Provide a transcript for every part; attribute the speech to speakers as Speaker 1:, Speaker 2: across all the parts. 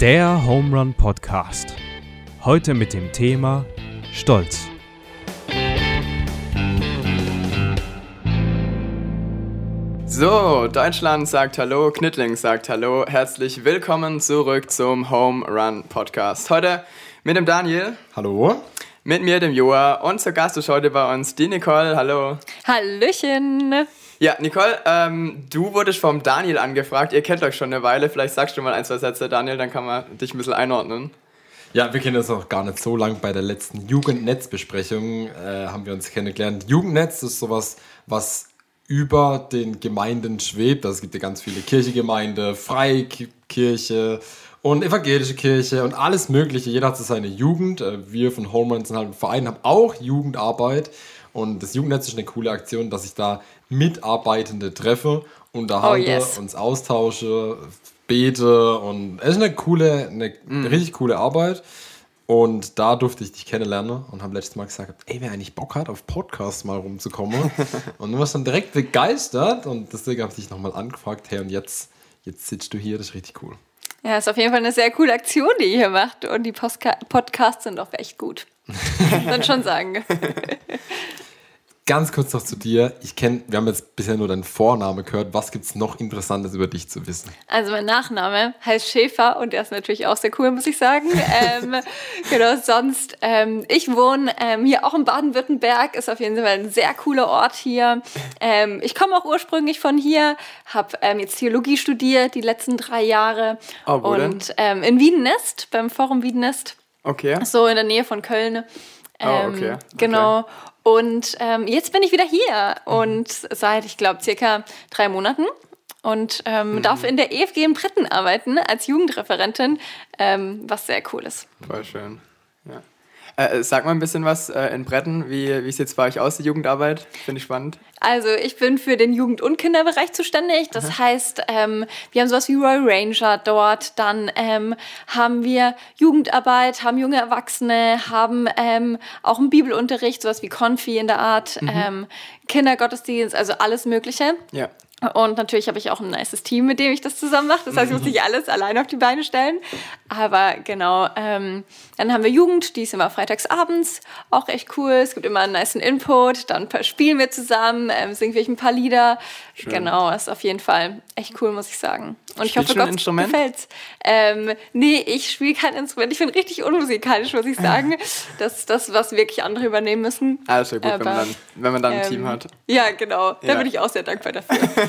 Speaker 1: Der Home Run Podcast. Heute mit dem Thema Stolz.
Speaker 2: So, Deutschland sagt Hallo, Knittling sagt Hallo. Herzlich willkommen zurück zum Home Run Podcast. Heute mit dem Daniel.
Speaker 3: Hallo.
Speaker 2: Mit mir, dem Joa. Und zur Gast ist heute bei uns die Nicole. Hallo.
Speaker 4: Hallöchen.
Speaker 2: Ja, Nicole, ähm, du wurdest vom Daniel angefragt. Ihr kennt euch schon eine Weile. Vielleicht sagst du mal ein, zwei Sätze, Daniel, dann kann man dich ein bisschen einordnen.
Speaker 3: Ja, wir kennen uns noch gar nicht so lang. Bei der letzten Jugendnetzbesprechung äh, haben wir uns kennengelernt. Jugendnetz ist sowas, was über den Gemeinden schwebt. Also es gibt ja ganz viele Kirchegemeinde, Freikirche und evangelische Kirche und alles Mögliche. Jeder hat so seine Jugend. Äh, wir von Home halt ein Verein, haben auch Jugendarbeit. Und das Jugendnetz ist eine coole Aktion, dass ich da Mitarbeitende treffe, unterhalte, oh yes. uns austausche, bete und es ist eine coole, eine mm. richtig coole Arbeit. Und da durfte ich dich kennenlernen und habe letztes Mal gesagt, ey, wer eigentlich Bock hat, auf Podcasts mal rumzukommen. und du warst dann direkt begeistert und deswegen habe ich dich nochmal angefragt, hey, und jetzt, jetzt sitzt du hier, das ist richtig cool.
Speaker 4: Ja, ist auf jeden Fall eine sehr coole Aktion, die ihr hier macht und die Postka Podcasts sind auch echt gut. Man schon sagen.
Speaker 3: Ganz kurz noch zu dir. Ich kenne, wir haben jetzt bisher nur deinen Vorname gehört. Was gibt es noch Interessantes über dich zu wissen?
Speaker 4: Also mein Nachname heißt Schäfer und der ist natürlich auch sehr cool, muss ich sagen. ähm, genau, sonst, ähm, ich wohne ähm, hier auch in Baden-Württemberg, ist auf jeden Fall ein sehr cooler Ort hier. Ähm, ich komme auch ursprünglich von hier, habe ähm, jetzt Theologie studiert die letzten drei Jahre.
Speaker 2: Oh,
Speaker 4: und ähm, in Wiedenest, beim Forum Wiedenest.
Speaker 2: Okay.
Speaker 4: So in der Nähe von Köln.
Speaker 2: oh, okay. okay.
Speaker 4: Genau. Und ähm, jetzt bin ich wieder hier und seit, ich glaube, circa drei Monaten und ähm, mhm. darf in der EFG in Britten arbeiten als Jugendreferentin, ähm, was sehr cool ist.
Speaker 2: Voll schön. Ja. Äh, äh, sag mal ein bisschen was äh, in Bretten. Wie, wie sieht es bei euch aus, die Jugendarbeit? Finde ich spannend.
Speaker 4: Also ich bin für den Jugend- und Kinderbereich zuständig. Das Aha. heißt, ähm, wir haben sowas wie Royal Ranger dort. Dann ähm, haben wir Jugendarbeit, haben junge Erwachsene, haben ähm, auch einen Bibelunterricht, sowas wie Konfi in der Art, mhm. Ähm, Kindergottesdienst, also alles Mögliche.
Speaker 2: Ja.
Speaker 4: Und natürlich habe ich auch ein nices Team, mit dem ich das zusammen mache. Das heißt, ich muss nicht alles alleine auf die Beine stellen. Aber genau, ähm, dann haben wir Jugend, die ist immer freitags abends, auch echt cool. Es gibt immer einen nice Input, dann spielen wir zusammen, ähm, singen wir ein paar Lieder. Schön. Genau, ist auf jeden Fall echt cool, muss ich sagen. Und
Speaker 2: ich hoffe, Gott
Speaker 4: gefällt's. Ähm, nee, ich spiele kein Instrument. Ich bin richtig unmusikalisch, muss ich sagen. Das ist das, was wirklich andere übernehmen müssen.
Speaker 2: Also gut, Aber, wenn, man dann, wenn man dann ein Team ähm, hat.
Speaker 4: Ja, genau. Da bin ich auch sehr dankbar dafür.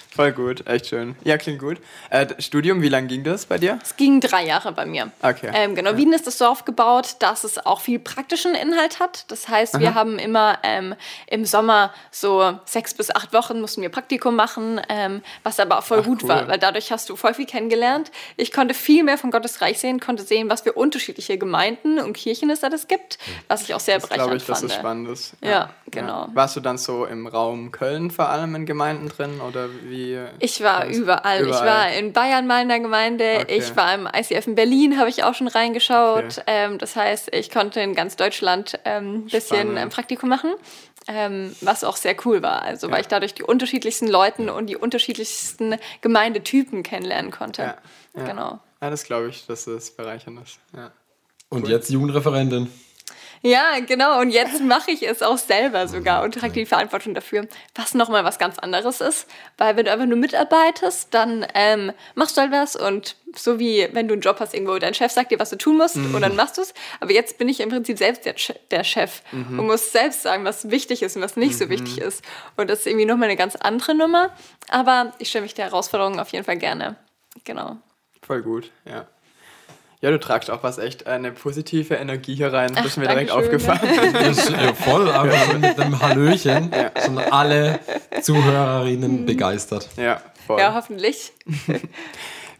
Speaker 2: Voll gut, echt schön. Ja, klingt gut. Äh, Studium, wie lange ging das bei dir?
Speaker 4: Es ging drei Jahre bei mir.
Speaker 2: Okay.
Speaker 4: Ähm, genau, ja. Wien ist das so aufgebaut, dass es auch viel praktischen Inhalt hat. Das heißt, wir Aha. haben immer ähm, im Sommer so sechs bis acht Wochen mussten wir Praktikum machen, ähm, was aber auch voll Ach, gut cool. war, weil dadurch hast du voll viel kennengelernt. Ich konnte viel mehr von Gottes Reich sehen, konnte sehen, was für unterschiedliche Gemeinden und Kirchen es alles gibt, was ich auch sehr das bereichernd ich, fand.
Speaker 2: glaube ich, dass es spannend ist.
Speaker 4: Ja, ja genau. Ja.
Speaker 2: Warst du dann so im Raum Köln vor allem in Gemeinden drin oder wie? Wie?
Speaker 4: Ich war überall. überall. Ich war in Bayern mal in der Gemeinde. Okay. Ich war im ICF in Berlin, habe ich auch schon reingeschaut. Okay. Ähm, das heißt, ich konnte in ganz Deutschland ein ähm, bisschen ein Praktikum machen. Ähm, was auch sehr cool war. Also ja. weil ich dadurch die unterschiedlichsten Leuten und die unterschiedlichsten Gemeindetypen kennenlernen konnte. Ja,
Speaker 2: ja.
Speaker 4: Genau.
Speaker 2: Ja, das glaube ich, dass das bereichernd ist. Ja.
Speaker 3: Und cool. jetzt Jugendreferentin.
Speaker 4: Ja, genau. Und jetzt mache ich es auch selber sogar und trage die Verantwortung dafür, was nochmal was ganz anderes ist. Weil wenn du einfach nur mitarbeitest, dann ähm, machst du halt was und so wie wenn du einen Job hast irgendwo, dein Chef sagt dir, was du tun musst mhm. und dann machst du es. Aber jetzt bin ich im Prinzip selbst der, der Chef mhm. und muss selbst sagen, was wichtig ist und was nicht mhm. so wichtig ist. Und das ist irgendwie nochmal eine ganz andere Nummer. Aber ich stelle mich der Herausforderung auf jeden Fall gerne. Genau.
Speaker 2: Voll gut, ja. Ja, du tragst auch was echt eine positive Energie hier rein. Das ist mir direkt aufgefallen.
Speaker 3: Das ist ja voll, aber mit dem Hallöchen ja. sind alle Zuhörerinnen begeistert.
Speaker 2: Ja, voll.
Speaker 4: Ja, hoffentlich.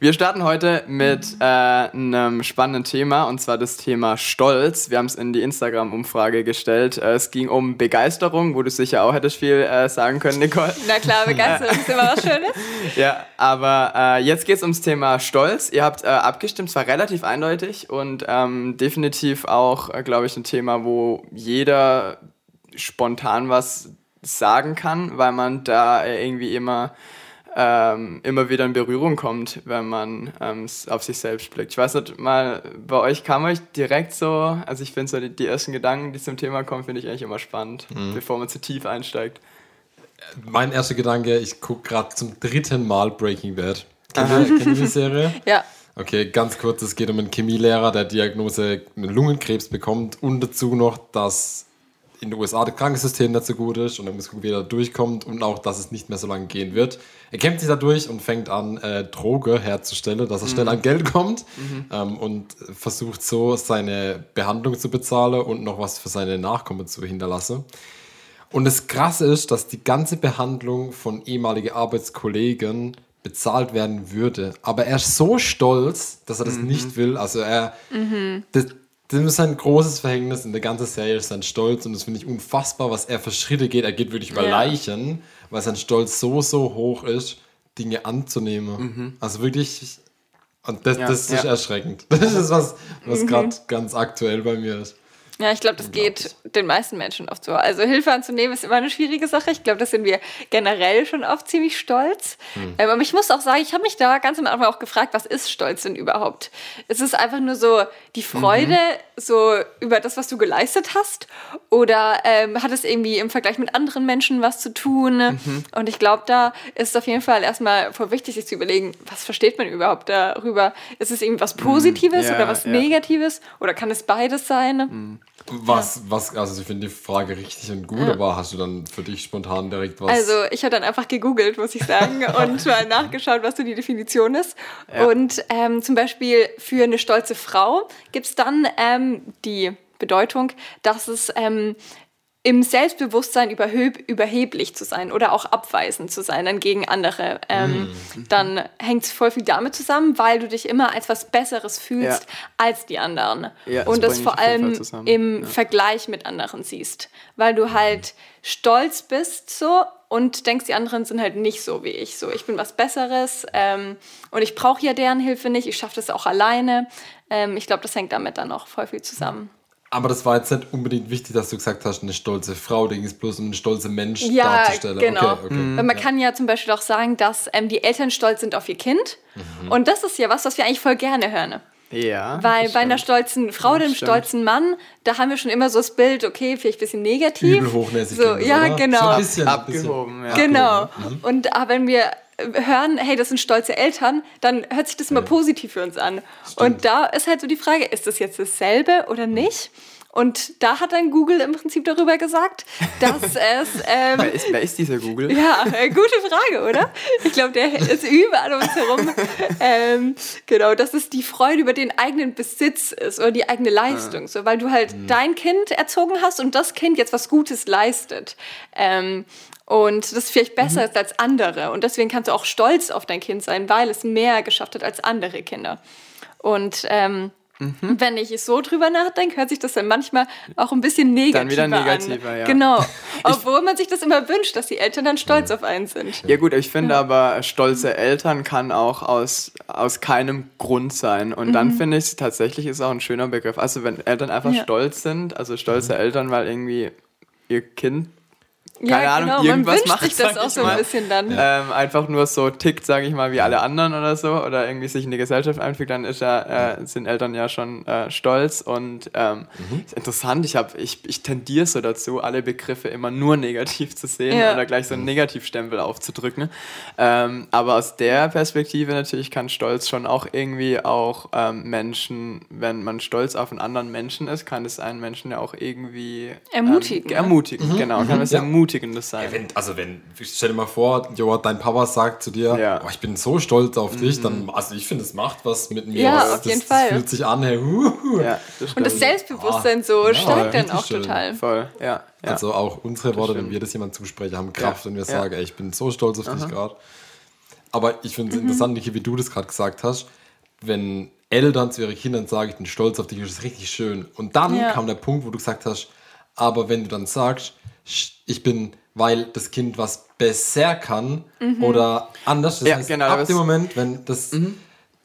Speaker 2: Wir starten heute mit äh, einem spannenden Thema und zwar das Thema Stolz. Wir haben es in die Instagram-Umfrage gestellt. Äh, es ging um Begeisterung, wo du sicher auch hättest viel äh, sagen können, Nicole.
Speaker 4: Na klar, Begeisterung ist immer was Schönes.
Speaker 2: ja, aber äh, jetzt geht es ums Thema Stolz. Ihr habt äh, abgestimmt, zwar relativ eindeutig und ähm, definitiv auch, äh, glaube ich, ein Thema, wo jeder spontan was sagen kann, weil man da irgendwie immer ähm, immer wieder in Berührung kommt, wenn man ähm, auf sich selbst blickt. Ich weiß nicht, mal bei euch kam euch direkt so, also ich finde so die, die ersten Gedanken, die zum Thema kommen, finde ich eigentlich immer spannend, bevor man zu tief einsteigt.
Speaker 3: Mein erster Gedanke, ich gucke gerade zum dritten Mal Breaking Bad. Ihr, kennt ihr die Serie?
Speaker 4: Ja.
Speaker 3: Okay, ganz kurz, es geht um einen Chemielehrer, der Diagnose Lungenkrebs bekommt und dazu noch, dass in den USA das Krankensystem nicht so gut ist und er muss gucken, wie er da durchkommt und auch, dass es nicht mehr so lange gehen wird. Er kämpft sich da durch und fängt an, äh, Droge herzustellen, dass er schnell an Geld kommt ähm, und versucht so seine Behandlung zu bezahlen und noch was für seine Nachkommen zu hinterlassen. Und das Krasse ist, dass die ganze Behandlung von ehemaligen Arbeitskollegen bezahlt werden würde. Aber er ist so stolz, dass er das nicht will. Also er, das, das ist ein großes Verhängnis in der ganzen Serie ist sein Stolz und das finde ich unfassbar, was er für Schritte geht. Er geht wirklich über
Speaker 4: Ja.
Speaker 3: Leichen, weil sein Stolz so, so hoch ist, Dinge anzunehmen. Also wirklich, und das,
Speaker 2: Ja,
Speaker 3: das ist
Speaker 2: ja.
Speaker 3: erschreckend. Das ist was, was gerade ganz aktuell bei mir ist.
Speaker 4: Ja, ich glaube, das geht den meisten Menschen oft so. Also Hilfe anzunehmen ist immer eine schwierige Sache. Ich glaube, das sind wir generell schon oft ziemlich stolz. Ähm, aber ich muss auch sagen, ich habe mich da ganz am Anfang auch gefragt, was ist Stolz denn überhaupt? Ist es einfach nur so die Freude so über das, was du geleistet hast? Oder ähm, hat es irgendwie im Vergleich mit anderen Menschen was zu tun? Und ich glaube, da ist es auf jeden Fall erstmal voll wichtig, sich zu überlegen, was versteht man überhaupt darüber? Ist es irgendwie was Positives
Speaker 2: ja,
Speaker 4: oder was
Speaker 2: ja.
Speaker 4: Negatives? Oder kann es beides sein?
Speaker 3: Was, was, also ich finde die Frage richtig und gut, aber hast du dann für dich spontan direkt was?
Speaker 4: Also ich habe dann einfach gegoogelt, muss ich sagen, und mal nachgeschaut, was so die Definition ist. Und ähm, zum Beispiel für eine stolze Frau gibt es dann ähm, die Bedeutung, dass es ähm, im Selbstbewusstsein überhöb, überheblich zu sein oder auch abweisend zu sein dann gegen andere. Ähm, Dann hängt es voll viel damit zusammen, weil du dich immer als was Besseres fühlst
Speaker 2: Ja.
Speaker 4: als die anderen.
Speaker 2: Ja, das
Speaker 4: und das vor allem im
Speaker 2: Ja.
Speaker 4: Vergleich mit anderen siehst. Weil du halt stolz bist so und denkst, die anderen sind halt nicht so wie ich. So, ich bin was Besseres ähm, und ich brauche ja deren Hilfe nicht, ich schaffe das auch alleine. Ähm, ich glaube, das hängt damit dann auch voll viel zusammen.
Speaker 3: Aber das war jetzt nicht unbedingt wichtig, dass du gesagt hast, eine stolze Frau, da ging es bloß um einen stolzen Mensch
Speaker 4: Ja,
Speaker 3: darzustellen.
Speaker 4: genau.
Speaker 3: Okay, okay.
Speaker 4: Weil man kann ja zum Beispiel auch sagen, dass ähm, die Eltern stolz sind auf ihr Kind. Und das ist ja was, was wir eigentlich voll gerne hören.
Speaker 2: Ja.
Speaker 4: Weil bei einer stolzen Frau
Speaker 2: stimmt.
Speaker 4: stolzen Mann, da haben wir schon immer so das Bild, okay, vielleicht ein bisschen negativ.
Speaker 3: Übel hochnäsig.
Speaker 4: So,
Speaker 3: das,
Speaker 4: ja,
Speaker 3: oder?
Speaker 4: genau.
Speaker 3: So ein bisschen.
Speaker 2: Abgehoben, ja.
Speaker 4: Genau. Und aber wenn wir hören, hey, das sind stolze Eltern, dann hört sich das immer positiv für uns an. Und da ist halt so die Frage, ist das jetzt dasselbe oder nicht? Und da hat dann Google im Prinzip darüber gesagt, dass es ähm,
Speaker 2: Wer ist, wer ist dieser Google?
Speaker 4: ja, äh, gute Frage, oder? Ich glaube, der ist überall um uns herum. Ähm, genau, dass es die Freude über den eigenen Besitz ist oder die eigene Leistung. So, weil du halt dein Kind erzogen hast und das Kind jetzt was Gutes leistet. Ähm, und das vielleicht besser ist als andere. Und deswegen kannst du auch stolz auf dein Kind sein, weil es mehr geschafft hat als andere Kinder. Und ähm, wenn ich so drüber nachdenke, hört sich das dann manchmal auch ein bisschen negativer,
Speaker 2: wieder negativer,
Speaker 4: an.
Speaker 2: ja.
Speaker 4: Genau. Obwohl man sich das immer wünscht, dass die Eltern dann stolz auf einen sind.
Speaker 2: Ja gut, ich finde aber, stolze Eltern kann auch aus, aus keinem Grund sein. Und dann finde ich, tatsächlich ist auch ein schöner Begriff. Also wenn Eltern einfach
Speaker 4: Ja.
Speaker 2: stolz sind, also stolze Eltern, weil irgendwie ihr Kind, keine
Speaker 4: ja,
Speaker 2: Ahnung,
Speaker 4: genau.
Speaker 2: irgendwas
Speaker 4: man
Speaker 2: macht,
Speaker 4: sich das auch so ein
Speaker 2: mal.
Speaker 4: bisschen dann.
Speaker 2: ähm, einfach nur so tickt, sage ich mal, wie alle anderen oder so, oder irgendwie sich in die Gesellschaft einfügt, dann ist ja, äh, sind Eltern ja schon äh, stolz. Und ähm, ist interessant, ich, ich, ich tendiere so dazu, alle Begriffe immer nur negativ zu sehen
Speaker 4: Ja.
Speaker 2: oder gleich so einen Negativstempel aufzudrücken. Ähm, aber aus der Perspektive natürlich kann Stolz schon auch irgendwie auch ähm, Menschen, wenn man stolz auf einen anderen Menschen ist, kann es einen Menschen ja auch irgendwie
Speaker 4: Ermutigen,
Speaker 2: Ähm,
Speaker 4: ne?
Speaker 2: ermutigen, genau, kann was
Speaker 3: Ja.
Speaker 2: Ermutigendes sein.
Speaker 3: Wenn, also wenn, stell dir mal vor, Joa, dein Papa sagt zu dir,
Speaker 2: Ja.
Speaker 3: oh, ich bin so stolz auf dich, dann, also ich finde, es macht was mit mir.
Speaker 4: Ja,
Speaker 3: das,
Speaker 4: auf jeden
Speaker 3: das,
Speaker 4: Fall.
Speaker 3: Das fühlt sich an, hey, huhu.
Speaker 2: Ja, das
Speaker 4: Und das. Selbstbewusstsein so
Speaker 3: ja,
Speaker 4: steigt dann auch
Speaker 3: schön.
Speaker 4: total.
Speaker 2: Voll, ja. ja.
Speaker 3: Also auch unsere Worte, wenn wir das jemandem zusprechen, haben Kraft, wenn wir
Speaker 2: Ja.
Speaker 3: sagen, ey, ich bin so stolz auf dich gerade. Aber ich finde es
Speaker 4: Mhm.
Speaker 3: interessant, Niki, wie du das gerade gesagt hast, wenn Eltern zu ihren Kindern sagen, ich bin stolz auf dich, ist das richtig schön. Und dann
Speaker 4: Ja.
Speaker 3: kam der Punkt, wo du gesagt hast, aber wenn du dann sagst, ich bin, weil das Kind was besser kann
Speaker 4: Mhm.
Speaker 3: oder anders, das
Speaker 2: Ja,
Speaker 3: heißt,
Speaker 2: genau,
Speaker 3: ab
Speaker 2: das-
Speaker 3: dem Moment, wenn das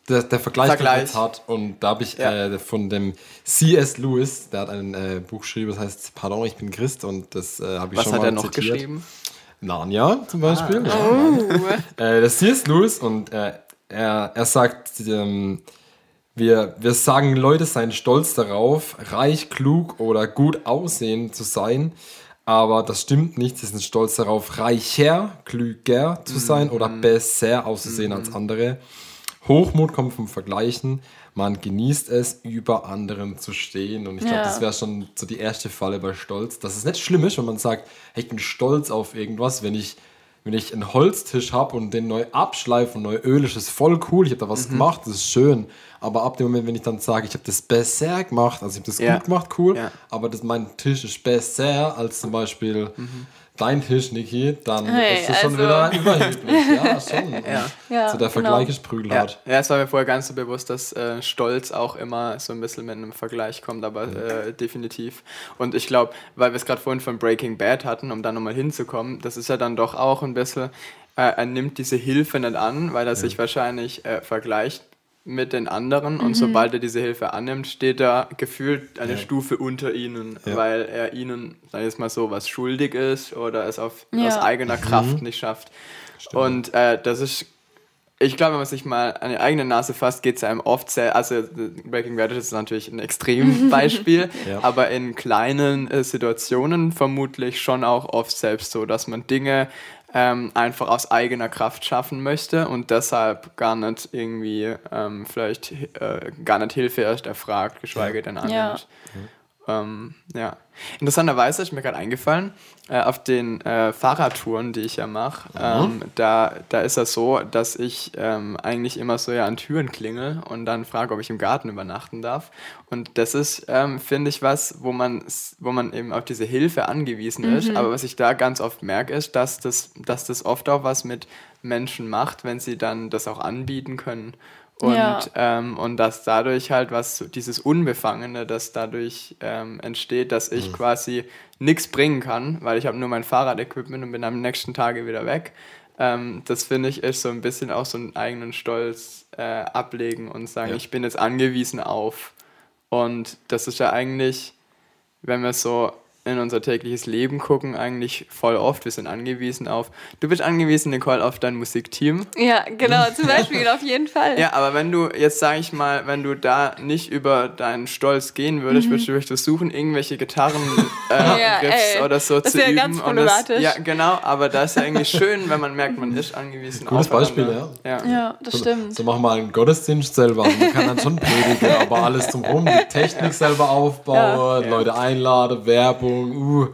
Speaker 3: der, der Vergleich,
Speaker 2: Vergleich.
Speaker 3: Vergleich. hat und da habe ich
Speaker 2: Ja.
Speaker 3: äh, von dem C.S. Lewis, der hat ein äh, Buch geschrieben, das heißt Pardon, ich bin Christ und das äh, habe ich
Speaker 2: Was
Speaker 3: schon
Speaker 2: hat
Speaker 3: mal
Speaker 2: er noch
Speaker 3: zitiert.
Speaker 2: geschrieben?
Speaker 3: Narnia zum Beispiel. Ja.
Speaker 4: Oh.
Speaker 3: Äh, das C.S. Lewis und äh, er, er sagt, ähm, wir, wir sagen, Leute seien stolz darauf, reich, klug oder gut aussehend zu sein, aber das stimmt nicht. Sie sind stolz darauf, reicher, klüger zu sein oder besser auszusehen als andere. Hochmut kommt vom Vergleichen. Man genießt es, über anderen zu stehen. Und ich glaube,
Speaker 4: Ja.
Speaker 3: das wäre schon so die erste Falle bei Stolz. Dass es nicht schlimm ist, wenn man sagt, hey, ich bin stolz auf irgendwas, wenn ich, wenn ich einen Holztisch habe und den neu abschleife und neu öl ist, ist voll cool. Ich habe da was gemacht, das ist schön. Aber ab dem Moment, wenn ich dann sage, ich habe das besser gemacht, also ich habe das
Speaker 2: Ja.
Speaker 3: gut gemacht, cool,
Speaker 2: Ja.
Speaker 3: aber das, mein Tisch ist besser als zum Beispiel dein Tisch, Niki, dann
Speaker 4: Hey,
Speaker 3: ist das schon
Speaker 4: also-
Speaker 3: wieder überheblich. Ja, schon.
Speaker 2: Ja.
Speaker 4: Ja,
Speaker 3: so der
Speaker 4: genau.
Speaker 3: Vergleich ist prügelhart.
Speaker 2: Ja, es war mir vorher ganz so bewusst, dass äh, Stolz auch immer so ein bisschen mit einem Vergleich kommt, aber äh, definitiv. Und ich glaube, weil wir es gerade vorhin von Breaking Bad hatten, um da nochmal hinzukommen, das ist ja dann doch auch ein bisschen, äh, er nimmt diese Hilfe nicht an, weil er sich wahrscheinlich äh, vergleicht mit den anderen und sobald er diese Hilfe annimmt, steht er gefühlt eine
Speaker 3: Ja.
Speaker 2: Stufe unter ihnen,
Speaker 3: Ja.
Speaker 2: weil er ihnen, sag ich jetzt mal so, was schuldig ist oder es auf,
Speaker 4: Ja.
Speaker 2: aus eigener Kraft nicht schafft. Und äh, das ist ich glaube, wenn man sich mal an die eigene Nase fasst, geht es einem oft sehr, also Breaking Bad ist natürlich ein Extrembeispiel,
Speaker 3: Ja.
Speaker 2: aber in kleinen äh, Situationen vermutlich schon auch oft selbst so, dass man Dinge ähm, einfach aus eigener Kraft schaffen möchte und deshalb gar nicht irgendwie ähm, vielleicht äh, gar nicht Hilfe erst erfragt, geschweige denn annimmt. Ähm, ja. Interessanterweise ist mir gerade eingefallen, äh, auf den äh, Fahrradtouren, die ich ja mache, ähm, da, da ist das so, dass ich ähm, eigentlich immer so ja an Türen klingel und dann frage, ob ich im Garten übernachten darf. Und das ist, ähm, finde ich, was, wo man, wo man eben auf diese Hilfe angewiesen ist. Aber was ich da ganz oft merke, ist, dass das, dass das oft auch was mit Menschen macht, wenn sie dann das auch anbieten können. Und,
Speaker 4: Ja.
Speaker 2: ähm, und dass dadurch halt was, dieses Unbefangene, das dadurch ähm, entsteht, dass ich quasi nichts bringen kann, weil ich habe nur mein Fahrradequipment und bin am nächsten Tage wieder weg. Ähm, das finde ich ist so ein bisschen auch so einen eigenen Stolz äh, ablegen und sagen,
Speaker 3: Ja.
Speaker 2: ich bin jetzt angewiesen auf. Und das ist ja eigentlich, wenn wir so in unser tägliches Leben gucken, eigentlich voll oft. Wir sind angewiesen auf. Du bist angewiesen, Nicole, auf dein Musikteam.
Speaker 4: Ja, genau, zum Beispiel, auf jeden Fall.
Speaker 2: Ja, aber wenn du jetzt, sag ich mal, wenn du da nicht über deinen Stolz gehen würdest, würdest du versuchen, irgendwelche Gitarren äh,
Speaker 4: Ja, ey,
Speaker 2: oder so
Speaker 4: das
Speaker 2: zu
Speaker 4: wär
Speaker 2: üben.
Speaker 4: ganz
Speaker 2: und das,
Speaker 4: problematisch.
Speaker 2: ja, genau, aber das ist ja eigentlich schön, wenn man merkt, man ist angewiesen
Speaker 3: Gutes
Speaker 2: aufeinander.
Speaker 3: Beispiel,
Speaker 2: ja.
Speaker 4: Ja, das stimmt.
Speaker 3: So machen wir einen Gottesdienst selber. Man kann dann schon predigen, aber alles drumherum, die Technik selber aufbauen,
Speaker 2: Ja.
Speaker 3: Leute einladen, Werbung, uh,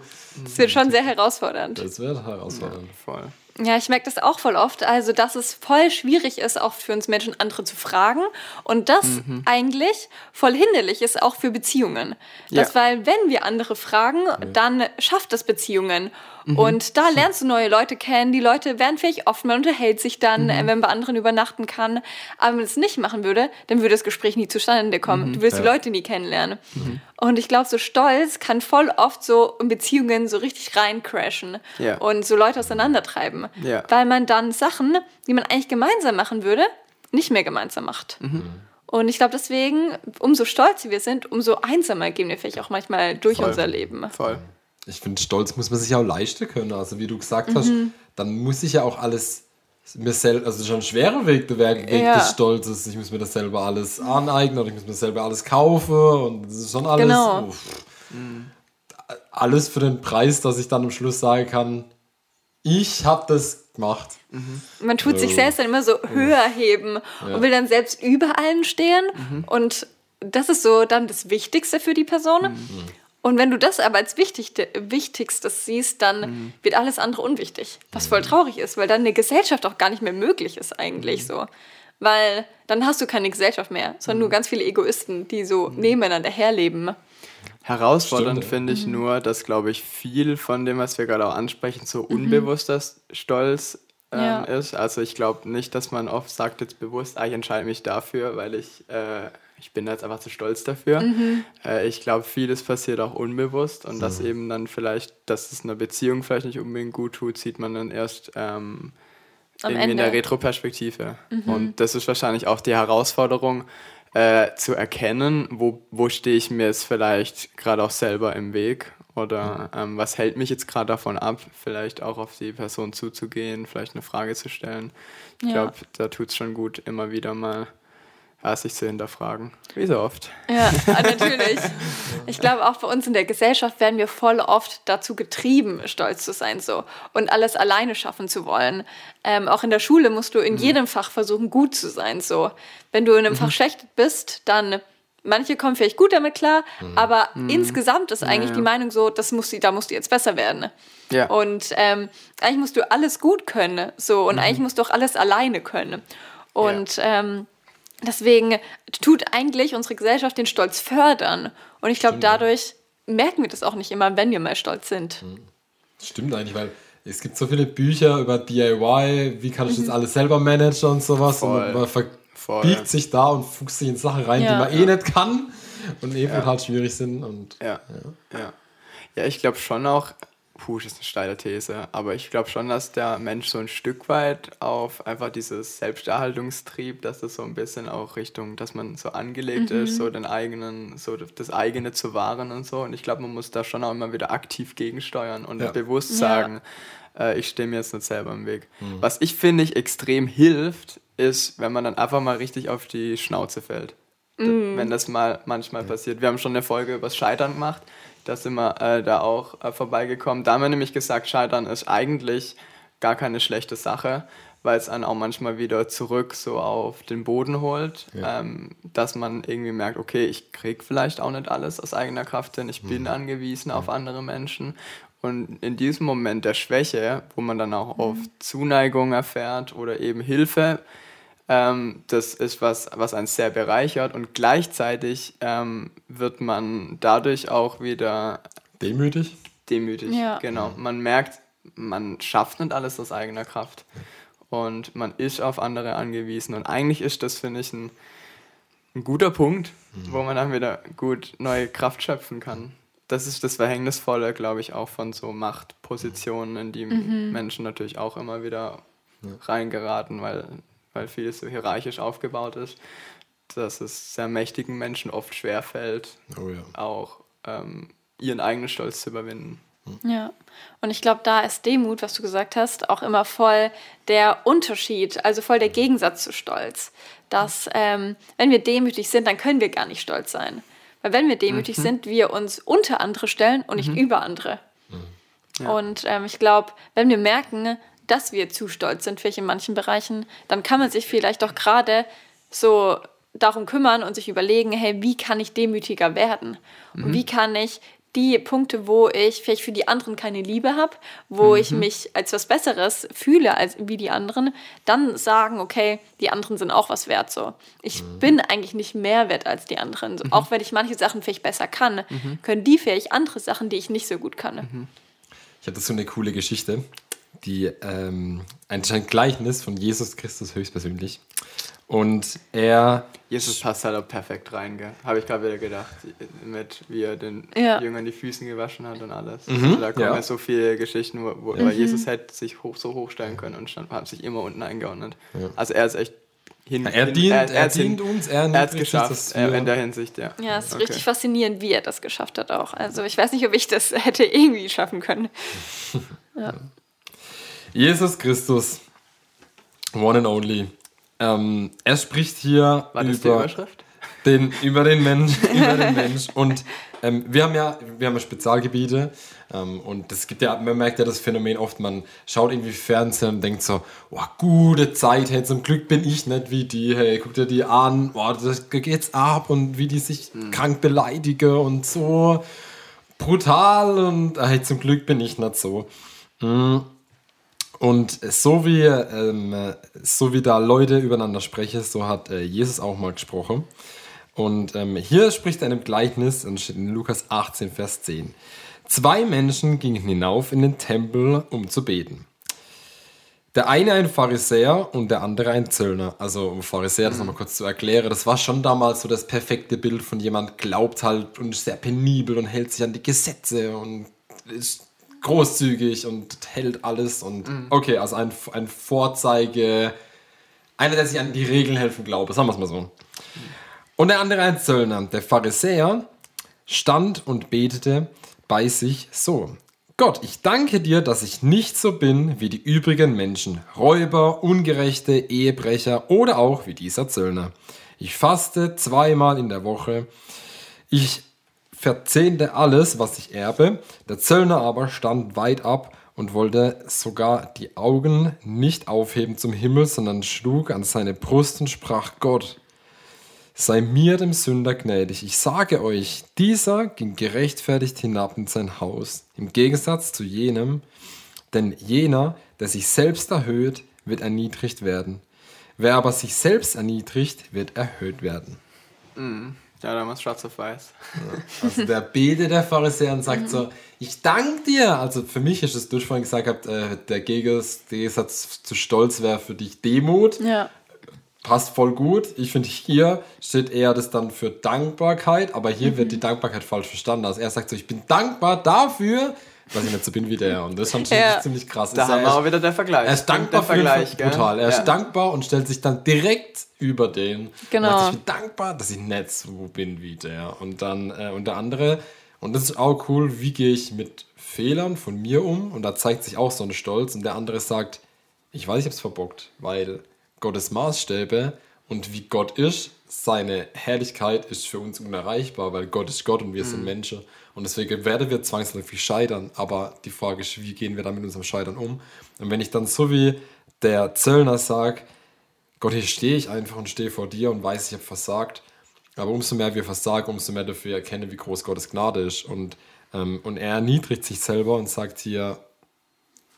Speaker 4: Das wird schon sehr herausfordernd.
Speaker 3: das wird herausfordernd.
Speaker 2: Voll.
Speaker 4: Ja, ich merke das auch voll oft. Also, dass es voll schwierig ist, auch für uns Menschen andere zu fragen. Und das
Speaker 2: Mhm.
Speaker 4: eigentlich voll hinderlich ist auch für Beziehungen. Das,
Speaker 2: Ja.
Speaker 4: weil, wenn wir andere fragen, dann schafft das Beziehungen.
Speaker 2: Mhm.
Speaker 4: Und da lernst du neue Leute kennen. Die Leute werden vielleicht offen, man unterhält sich dann,
Speaker 2: Mhm.
Speaker 4: wenn man bei anderen übernachten kann. Aber wenn man es nicht machen würde, dann würde das Gespräch nie zustande kommen. Du würdest die
Speaker 3: Ja.
Speaker 4: Leute nie kennenlernen. Und ich glaube, so Stolz kann voll oft so in Beziehungen so richtig reincrashen
Speaker 2: Ja.
Speaker 4: und so Leute auseinandertreiben.
Speaker 2: Ja.
Speaker 4: Weil man dann Sachen, die man eigentlich gemeinsam machen würde, nicht mehr gemeinsam macht. Und ich glaube deswegen, umso stolzer wir sind, umso einsamer gehen wir vielleicht auch manchmal durch
Speaker 3: Voll.
Speaker 4: unser Leben.
Speaker 2: Voll.
Speaker 3: Ich finde, Stolz muss man sich auch leisten können. Also wie du gesagt hast, dann muss ich ja auch alles mir selbst, also schon ein schwerer Weg, der Weg
Speaker 4: Ja.
Speaker 3: des Stolzes. Ich muss mir das selber alles aneignen oder ich muss mir selber alles kaufen und das ist schon alles.
Speaker 4: Genau.
Speaker 3: uff. Alles für den Preis, dass ich dann am Schluss sagen kann, ich habe das gemacht.
Speaker 4: Man tut sich
Speaker 3: Oh.
Speaker 4: selbst dann immer so höher heben
Speaker 3: Ja.
Speaker 4: und will dann selbst über allen stehen.
Speaker 2: Mhm.
Speaker 4: Und das ist so dann das Wichtigste für die Person.
Speaker 2: Mhm.
Speaker 4: Und wenn du das aber als Wichtigste, Wichtigstes siehst, dann
Speaker 2: Mhm.
Speaker 4: wird alles andere unwichtig. Was voll traurig ist, weil dann eine Gesellschaft auch gar nicht mehr möglich ist
Speaker 2: Mhm.
Speaker 4: eigentlich so. Weil dann hast du keine Gesellschaft mehr, sondern
Speaker 2: Mhm.
Speaker 4: nur ganz viele Egoisten, die so nebeneinander herleben.
Speaker 2: Herausfordernd finde ich nur, dass, glaube ich, viel von dem, was wir gerade auch ansprechen, so unbewusster Stolz ähm,
Speaker 4: Ja.
Speaker 2: ist. Also ich glaube nicht, dass man oft sagt jetzt bewusst, ah, ich entscheide mich dafür, weil ich, äh, ich bin jetzt einfach zu stolz dafür. Äh, ich glaube, vieles passiert auch unbewusst und dass eben dann vielleicht, dass es einer Beziehung vielleicht nicht unbedingt gut tut, sieht man dann erst ähm, in der Retroperspektive. Und das ist wahrscheinlich auch die Herausforderung, äh, zu erkennen, wo, wo stehe ich mir jetzt vielleicht gerade auch selber im Weg Oder ähm, was hält mich jetzt gerade davon ab, vielleicht auch auf die Person zuzugehen, vielleicht eine Frage zu stellen. Ich
Speaker 4: Ja.
Speaker 2: glaube, da tut es schon gut, immer wieder mal ja, sich zu hinterfragen. Wie so oft.
Speaker 4: Ja, natürlich. Ich glaube, auch bei uns in der Gesellschaft werden wir voll oft dazu getrieben, stolz zu sein so und alles alleine schaffen zu wollen. Ähm, auch in der Schule musst du in jedem Fach versuchen, gut zu sein. So, wenn du in einem Fach schlecht bist, dann manche kommen vielleicht gut damit klar, aber insgesamt ist eigentlich
Speaker 2: ja.
Speaker 4: die Meinung so, das muss, da musst du jetzt besser werden.
Speaker 2: Ja.
Speaker 4: Und ähm, eigentlich musst du alles gut können, so und eigentlich musst du auch alles alleine können. Und ähm, deswegen tut eigentlich unsere Gesellschaft den Stolz fördern. Und ich glaube, dadurch merken wir das auch nicht immer, wenn wir mal stolz sind.
Speaker 3: Stimmt eigentlich, weil es gibt so viele Bücher über DIY, wie kann ich
Speaker 4: Mhm.
Speaker 3: das alles selber managen und sowas.
Speaker 2: Voll.
Speaker 3: Und man
Speaker 2: Voll.
Speaker 3: verbiegt sich da und fuchst sich in Sachen rein,
Speaker 4: Ja.
Speaker 3: die man eh nicht kann und eh halt schwierig sind. Und
Speaker 2: Ja, ja. Ja, ich glaube schon auch, puh, das ist eine steile These, aber ich glaube schon, dass der Mensch so ein Stück weit auf einfach dieses Selbsterhaltungstrieb, dass das so ein bisschen auch Richtung, dass man so angelegt ist, so den eigenen, so das eigene zu wahren und so. Und ich glaube, man muss da schon auch immer wieder aktiv gegensteuern und
Speaker 3: Ja.
Speaker 2: bewusst
Speaker 4: Ja.
Speaker 2: sagen, äh, ich stehe mir jetzt nicht selber im Weg. Was ich finde, ich extrem hilft, ist, wenn man dann einfach mal richtig auf die Schnauze fällt. D- Wenn das mal manchmal passiert. Wir haben schon eine Folge über das Scheitern gemacht. Da sind wir äh, da auch äh, vorbeigekommen. Da haben wir nämlich gesagt, Scheitern ist eigentlich gar keine schlechte Sache, weil es einen auch manchmal wieder zurück so auf den Boden holt.
Speaker 3: Ja.
Speaker 2: Ähm, dass man irgendwie merkt, okay, ich krieg vielleicht auch nicht alles aus eigener Kraft hin. Ich bin angewiesen auf andere Menschen. Und in diesem Moment der Schwäche, wo man dann auch auf Zuneigung erfährt oder eben Hilfe, ähm, das ist was, was einen sehr bereichert und gleichzeitig ähm, wird man dadurch auch wieder
Speaker 3: demütig.
Speaker 2: demütig.
Speaker 4: Ja.
Speaker 2: Genau. Man merkt, man schafft nicht alles aus eigener Kraft und man ist auf andere angewiesen. Und eigentlich ist das, finde ich, ein, ein guter Punkt, wo man dann wieder gut neue Kraft schöpfen kann. Das ist das Verhängnisvolle, glaube ich, auch von so Machtpositionen, in die Menschen natürlich auch immer wieder reingeraten, weil, weil vieles so hierarchisch aufgebaut ist, dass es sehr mächtigen Menschen oft schwerfällt,
Speaker 3: Oh ja.
Speaker 2: auch ähm, ihren eigenen Stolz zu überwinden.
Speaker 4: Ja, und ich glaube, da ist Demut, was du gesagt hast, auch immer voll der Unterschied, also voll der Gegensatz zu Stolz. Dass, ähm, wenn wir demütig sind, dann können wir gar nicht stolz sein. Weil wenn wir demütig sind, wir uns unter andere stellen und nicht über andere. Und ähm, ich glaube, wenn wir merken, dass wir zu stolz sind, vielleicht in manchen Bereichen, dann kann man sich vielleicht auch gerade so darum kümmern und sich überlegen, hey, wie kann ich demütiger werden? Und wie kann ich die Punkte, wo ich vielleicht für die anderen keine Liebe habe, wo ich mich als was Besseres fühle als wie die anderen, dann sagen, okay, die anderen sind auch was wert. So, ich bin eigentlich nicht mehr wert als die anderen. So, Auch wenn ich manche Sachen vielleicht besser kann, können die vielleicht andere Sachen, die ich nicht so gut kann.
Speaker 3: Ich hatte so eine coole Geschichte, die ähm, ein Gleichnis von Jesus Christus höchstpersönlich. Und er,
Speaker 2: Jesus passt halt auch perfekt rein, gell? Habe ich gerade wieder gedacht, mit wie er den
Speaker 4: Ja.
Speaker 2: Jüngern die Füße gewaschen hat und alles. Also da kommen
Speaker 3: ja.
Speaker 2: ja. so viele Geschichten, wo, wo weil Jesus hätte sich hoch, so hochstellen können und stand, hat sich immer unten eingeordnet. Also er ist echt hin.
Speaker 3: er
Speaker 2: hin,
Speaker 3: dient, er,
Speaker 2: hat's hin-
Speaker 3: dient uns, er
Speaker 2: Er hat es geschafft, äh, in der Hinsicht, ja.
Speaker 4: Ja, es ist
Speaker 2: Okay.
Speaker 4: richtig faszinierend, wie er das geschafft hat auch. Also ich weiß nicht, ob ich das hätte irgendwie schaffen können.
Speaker 3: Jesus Christus, one and only. Ähm, er spricht hier
Speaker 2: War das die
Speaker 3: über
Speaker 2: Überschrift?
Speaker 3: den, über den Mensch, über den Mensch. Und ähm, wir haben ja, wir haben ja Spezialgebiete. Ähm, und es gibt ja, man merkt ja das Phänomen oft, man schaut irgendwie Fernsehen und denkt so, oh, gute Zeit, hey, zum Glück bin ich nicht wie die, hey, guck dir die an, oh, das geht's ab und wie die sich krank beleidige und so brutal und hey, zum Glück bin ich nicht so. Mm. Und so wie, ähm, so wie da Leute übereinander sprechen, so hat äh, Jesus auch mal gesprochen. Und ähm, hier spricht er in einem Gleichnis, und steht in Lukas 18, Vers 10. Zwei Menschen gingen hinauf in den Tempel, um zu beten. Der eine ein Pharisäer und der andere ein Zöllner. Also um Pharisäer, das nochmal kurz zu erklären, das war schon damals so das perfekte Bild von jemand glaubt halt und ist sehr penibel und hält sich an die Gesetze und ist großzügig und hält alles und okay, also ein, ein Vorzeige, einer, der sich an die Regeln helfen glaube, sagen wir es mal so. Und der andere ein Zöllner. Der Pharisäer stand und betete, bei sich so. Gott, ich danke dir, dass ich nicht so bin wie die übrigen Menschen, Räuber, Ungerechte, Ehebrecher oder auch wie dieser Zöllner. Ich faste zweimal in der Woche. Ich verzehnte alles, was ich erbe. Der Zöllner aber stand weit ab und wollte sogar die Augen nicht aufheben zum Himmel, sondern schlug an seine Brust und sprach Gott, sei mir dem Sünder gnädig. Ich sage euch, dieser ging gerechtfertigt hinab in sein Haus, im Gegensatz zu jenem, denn jener, der sich selbst erhöht, wird erniedrigt werden. Wer aber sich selbst erniedrigt, wird erhöht werden.
Speaker 2: Ja, damals schwarz auf weiß.
Speaker 3: Also der betet der Pharisäer und sagt so, ich danke dir. Also für mich ist es, du vorhin gesagt, habt, äh, der Gegensatz zu Stolz wäre für dich Demut.
Speaker 4: Ja.
Speaker 3: Passt voll gut. Ich finde, hier steht eher das dann für Dankbarkeit, aber hier wird die Dankbarkeit falsch verstanden. Also er sagt so, ich bin dankbar dafür, dass ich nicht so bin wie der. Und das fand ich
Speaker 4: Ja.
Speaker 3: ziemlich krass.
Speaker 2: Da
Speaker 3: Ist
Speaker 2: haben wir auch wieder der Vergleich.
Speaker 3: er ist dankbar
Speaker 2: der
Speaker 3: für den
Speaker 2: Vergleich, gell?
Speaker 3: brutal. Er ist
Speaker 2: ja.
Speaker 3: dankbar und stellt sich dann direkt über den.
Speaker 4: Genau.
Speaker 3: Und sagt, ich bin dankbar, dass ich nicht so bin wie der. Und dann äh, und der andere. Und das ist auch cool, wie gehe ich mit Fehlern von mir um? Und da zeigt sich auch so ein Stolz. Und der andere sagt, ich weiß, ich habe es verbockt, weil Gottes Maßstäbe und wie Gott ist, seine Herrlichkeit ist für uns unerreichbar, weil Gott ist Gott und wir sind Menschen. Und deswegen werden wir zwangsläufig scheitern. Aber die Frage ist, wie gehen wir dann mit unserem Scheitern um? Und wenn ich dann so wie der Zöllner sage, Gott, hier stehe ich einfach und stehe vor dir und weiß, ich habe versagt. Aber umso mehr wir versagen, umso mehr dafür erkennen, wie groß Gottes Gnade ist. Und, ähm, und er erniedrigt sich selber und sagt hier,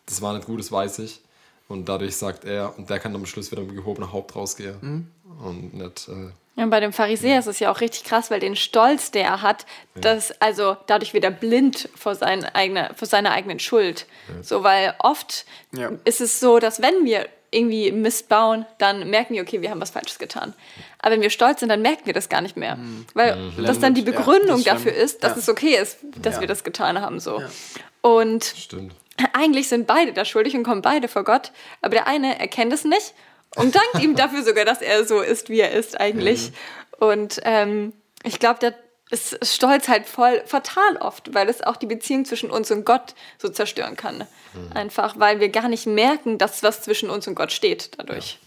Speaker 3: das war nicht gut, das weiß ich. Und dadurch sagt er, und der kann am Schluss wieder mit gehobener Haupt rausgehen. Und nicht, äh,
Speaker 4: Ja, und bei dem Pharisäer ist es ja auch richtig krass, weil den Stolz, der er hat, dass also dadurch wird er blind vor, seinen eigene, vor seiner eigenen Schuld. So, weil oft
Speaker 2: Ja.
Speaker 4: ist es so, dass wenn wir irgendwie Mist bauen, dann merken wir, okay, wir haben was Falsches getan. Aber wenn wir stolz sind, dann merken wir das gar nicht mehr. Weil das dann die.
Speaker 2: Ja,
Speaker 4: Begründung
Speaker 2: das stimmt.
Speaker 4: dafür ist, dass
Speaker 2: Ja.
Speaker 4: es okay ist, dass
Speaker 2: Ja.
Speaker 4: wir das getan haben. So. Und
Speaker 3: stimmt.
Speaker 4: eigentlich sind beide da schuldig und kommen beide vor Gott, aber der eine erkennt es nicht und dankt ihm dafür sogar, dass er so ist, wie er ist eigentlich. Und ähm, ich glaube, der ist Stolz halt voll fatal oft, weil es auch die Beziehung zwischen uns und Gott so zerstören kann. Einfach, weil wir gar nicht merken, dass was zwischen uns und Gott steht dadurch.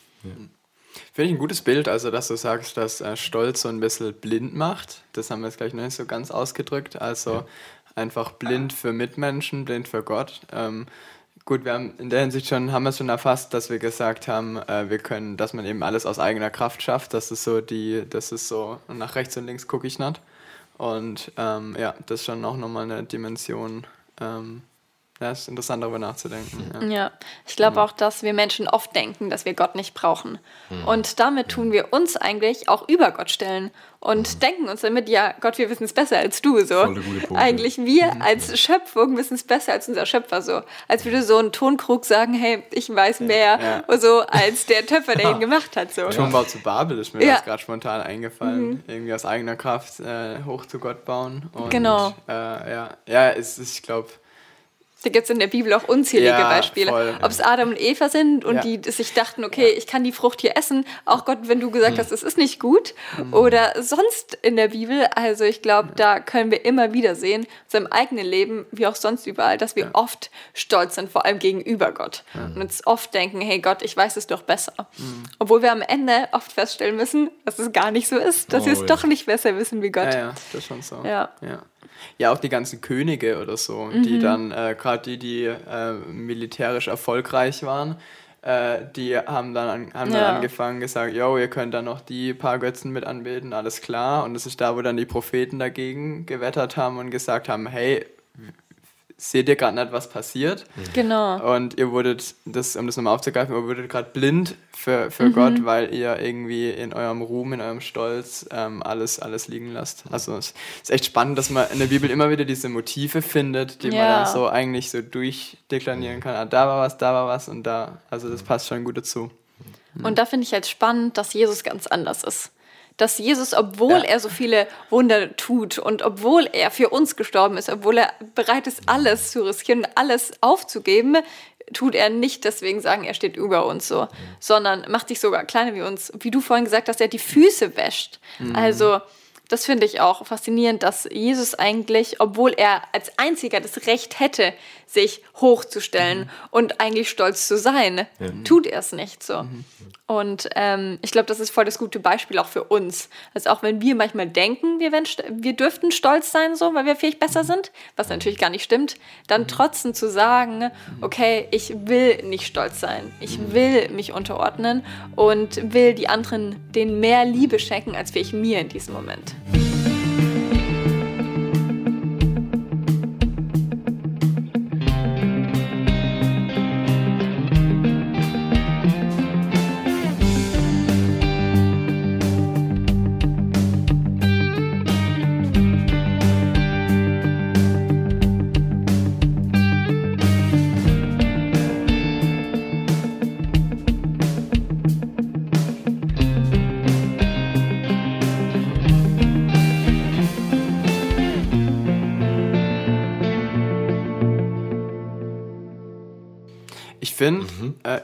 Speaker 2: Finde ich ein gutes Bild, also dass du sagst, dass äh, Stolz so ein bisschen blind macht. Das haben wir jetzt gleich noch nicht so ganz ausgedrückt. Also einfach blind für Mitmenschen, blind für Gott. Ähm, gut, wir haben in der Hinsicht schon, haben wir es schon erfasst, dass wir gesagt haben, äh, wir können, dass man eben alles aus eigener Kraft schafft. Das ist so die, das ist so, nach rechts und links gucke ich nicht. Und ähm, ja, das ist schon auch nochmal eine Dimension. Ähm, ja, ist interessant darüber nachzudenken. Ja.
Speaker 4: Ja, ich glaube auch, dass wir Menschen oft denken, dass wir Gott nicht brauchen. Und damit tun wir uns eigentlich auch über Gott stellen und denken uns damit, ja, Gott, wir wissen es besser als du. So. Eigentlich wir als Schöpfung wissen es besser als unser Schöpfer. So. Als würde so ein Tonkrug sagen, hey, ich weiß mehr, so als der Töpfer, der ihn gemacht hat. So.
Speaker 2: Turmbau zu Babel ist mir
Speaker 4: Ja. Mhm.
Speaker 2: das gerade spontan eingefallen. Irgendwie aus eigener Kraft äh, hoch zu Gott bauen. Und,
Speaker 4: Genau.
Speaker 2: Äh, ja, ja es ist, ich glaube,
Speaker 4: Da gibt es in der Bibel auch unzählige
Speaker 2: Ja,
Speaker 4: Beispiele.
Speaker 2: voll.
Speaker 4: Ob es Adam und Eva sind und
Speaker 2: Ja.
Speaker 4: die sich dachten, okay, ich kann die Frucht hier essen, auch Gott, wenn du gesagt hast, es ist nicht gut. Oder sonst in der Bibel. Also ich glaube, da können wir immer wieder sehen, in seinem eigenen Leben, wie auch sonst überall, dass wir oft stolz sind, vor allem gegenüber Gott. Und uns oft denken, hey Gott, ich weiß es doch besser.
Speaker 2: Mhm.
Speaker 4: Obwohl wir am Ende oft feststellen müssen, dass es gar nicht so ist, dass wir es
Speaker 3: Oh, ja.
Speaker 4: doch nicht besser wissen wie Gott.
Speaker 2: ja, ja, das ist schon so.
Speaker 4: Ja.
Speaker 2: Ja. Auch die ganzen Könige oder so,
Speaker 4: Mhm.
Speaker 2: die dann, äh, gerade die, die äh, militärisch erfolgreich waren, äh, die haben dann, an, haben dann
Speaker 4: Ja.
Speaker 2: angefangen gesagt, yo, ihr könnt dann noch die paar Götzen mit anbeten, alles klar. Und das ist da, wo dann die Propheten dagegen gewettert haben und gesagt haben, hey, seht ihr gerade nicht, was passiert?
Speaker 4: Genau.
Speaker 2: Und ihr wurdet, das, um das nochmal aufzugreifen, ihr wurdet gerade blind für,
Speaker 4: Mhm.
Speaker 2: für Gott, weil ihr irgendwie in eurem Ruhm, in eurem Stolz ähm, alles, alles liegen lasst. Also es ist echt spannend, dass man in der Bibel immer wieder diese Motive findet, die man
Speaker 4: Ja.
Speaker 2: dann so eigentlich so durchdeklarieren kann. Ah, da war was, da war was und da. Also das passt schon gut dazu.
Speaker 4: Und da finde ich halt spannend, dass Jesus ganz anders ist. Dass Jesus, obwohl
Speaker 2: Ja.
Speaker 4: er so viele Wunder tut und obwohl er für uns gestorben ist, obwohl er bereit ist, alles zu riskieren, alles aufzugeben, tut er nicht deswegen sagen, er steht über uns so, sondern macht sich sogar kleiner wie uns. Wie du vorhin gesagt hast, er die Füße wäscht. Also das finde ich auch faszinierend, dass Jesus eigentlich, obwohl er als einziger das Recht hätte, sich hochzustellen mhm. und eigentlich stolz zu sein, ja. tut er es nicht so. Mhm. Und ähm, ich glaube, das ist voll das gute Beispiel auch für uns. Also auch wenn wir manchmal denken, wir, wir dürften stolz sein, so, weil wir vielleicht besser mhm. sind, was natürlich gar nicht stimmt, dann mhm. trotzdem zu sagen, okay, ich will nicht stolz sein, ich mhm. will mich unterordnen und will die anderen denen mehr Liebe schenken, als vielleicht mir in diesem Moment.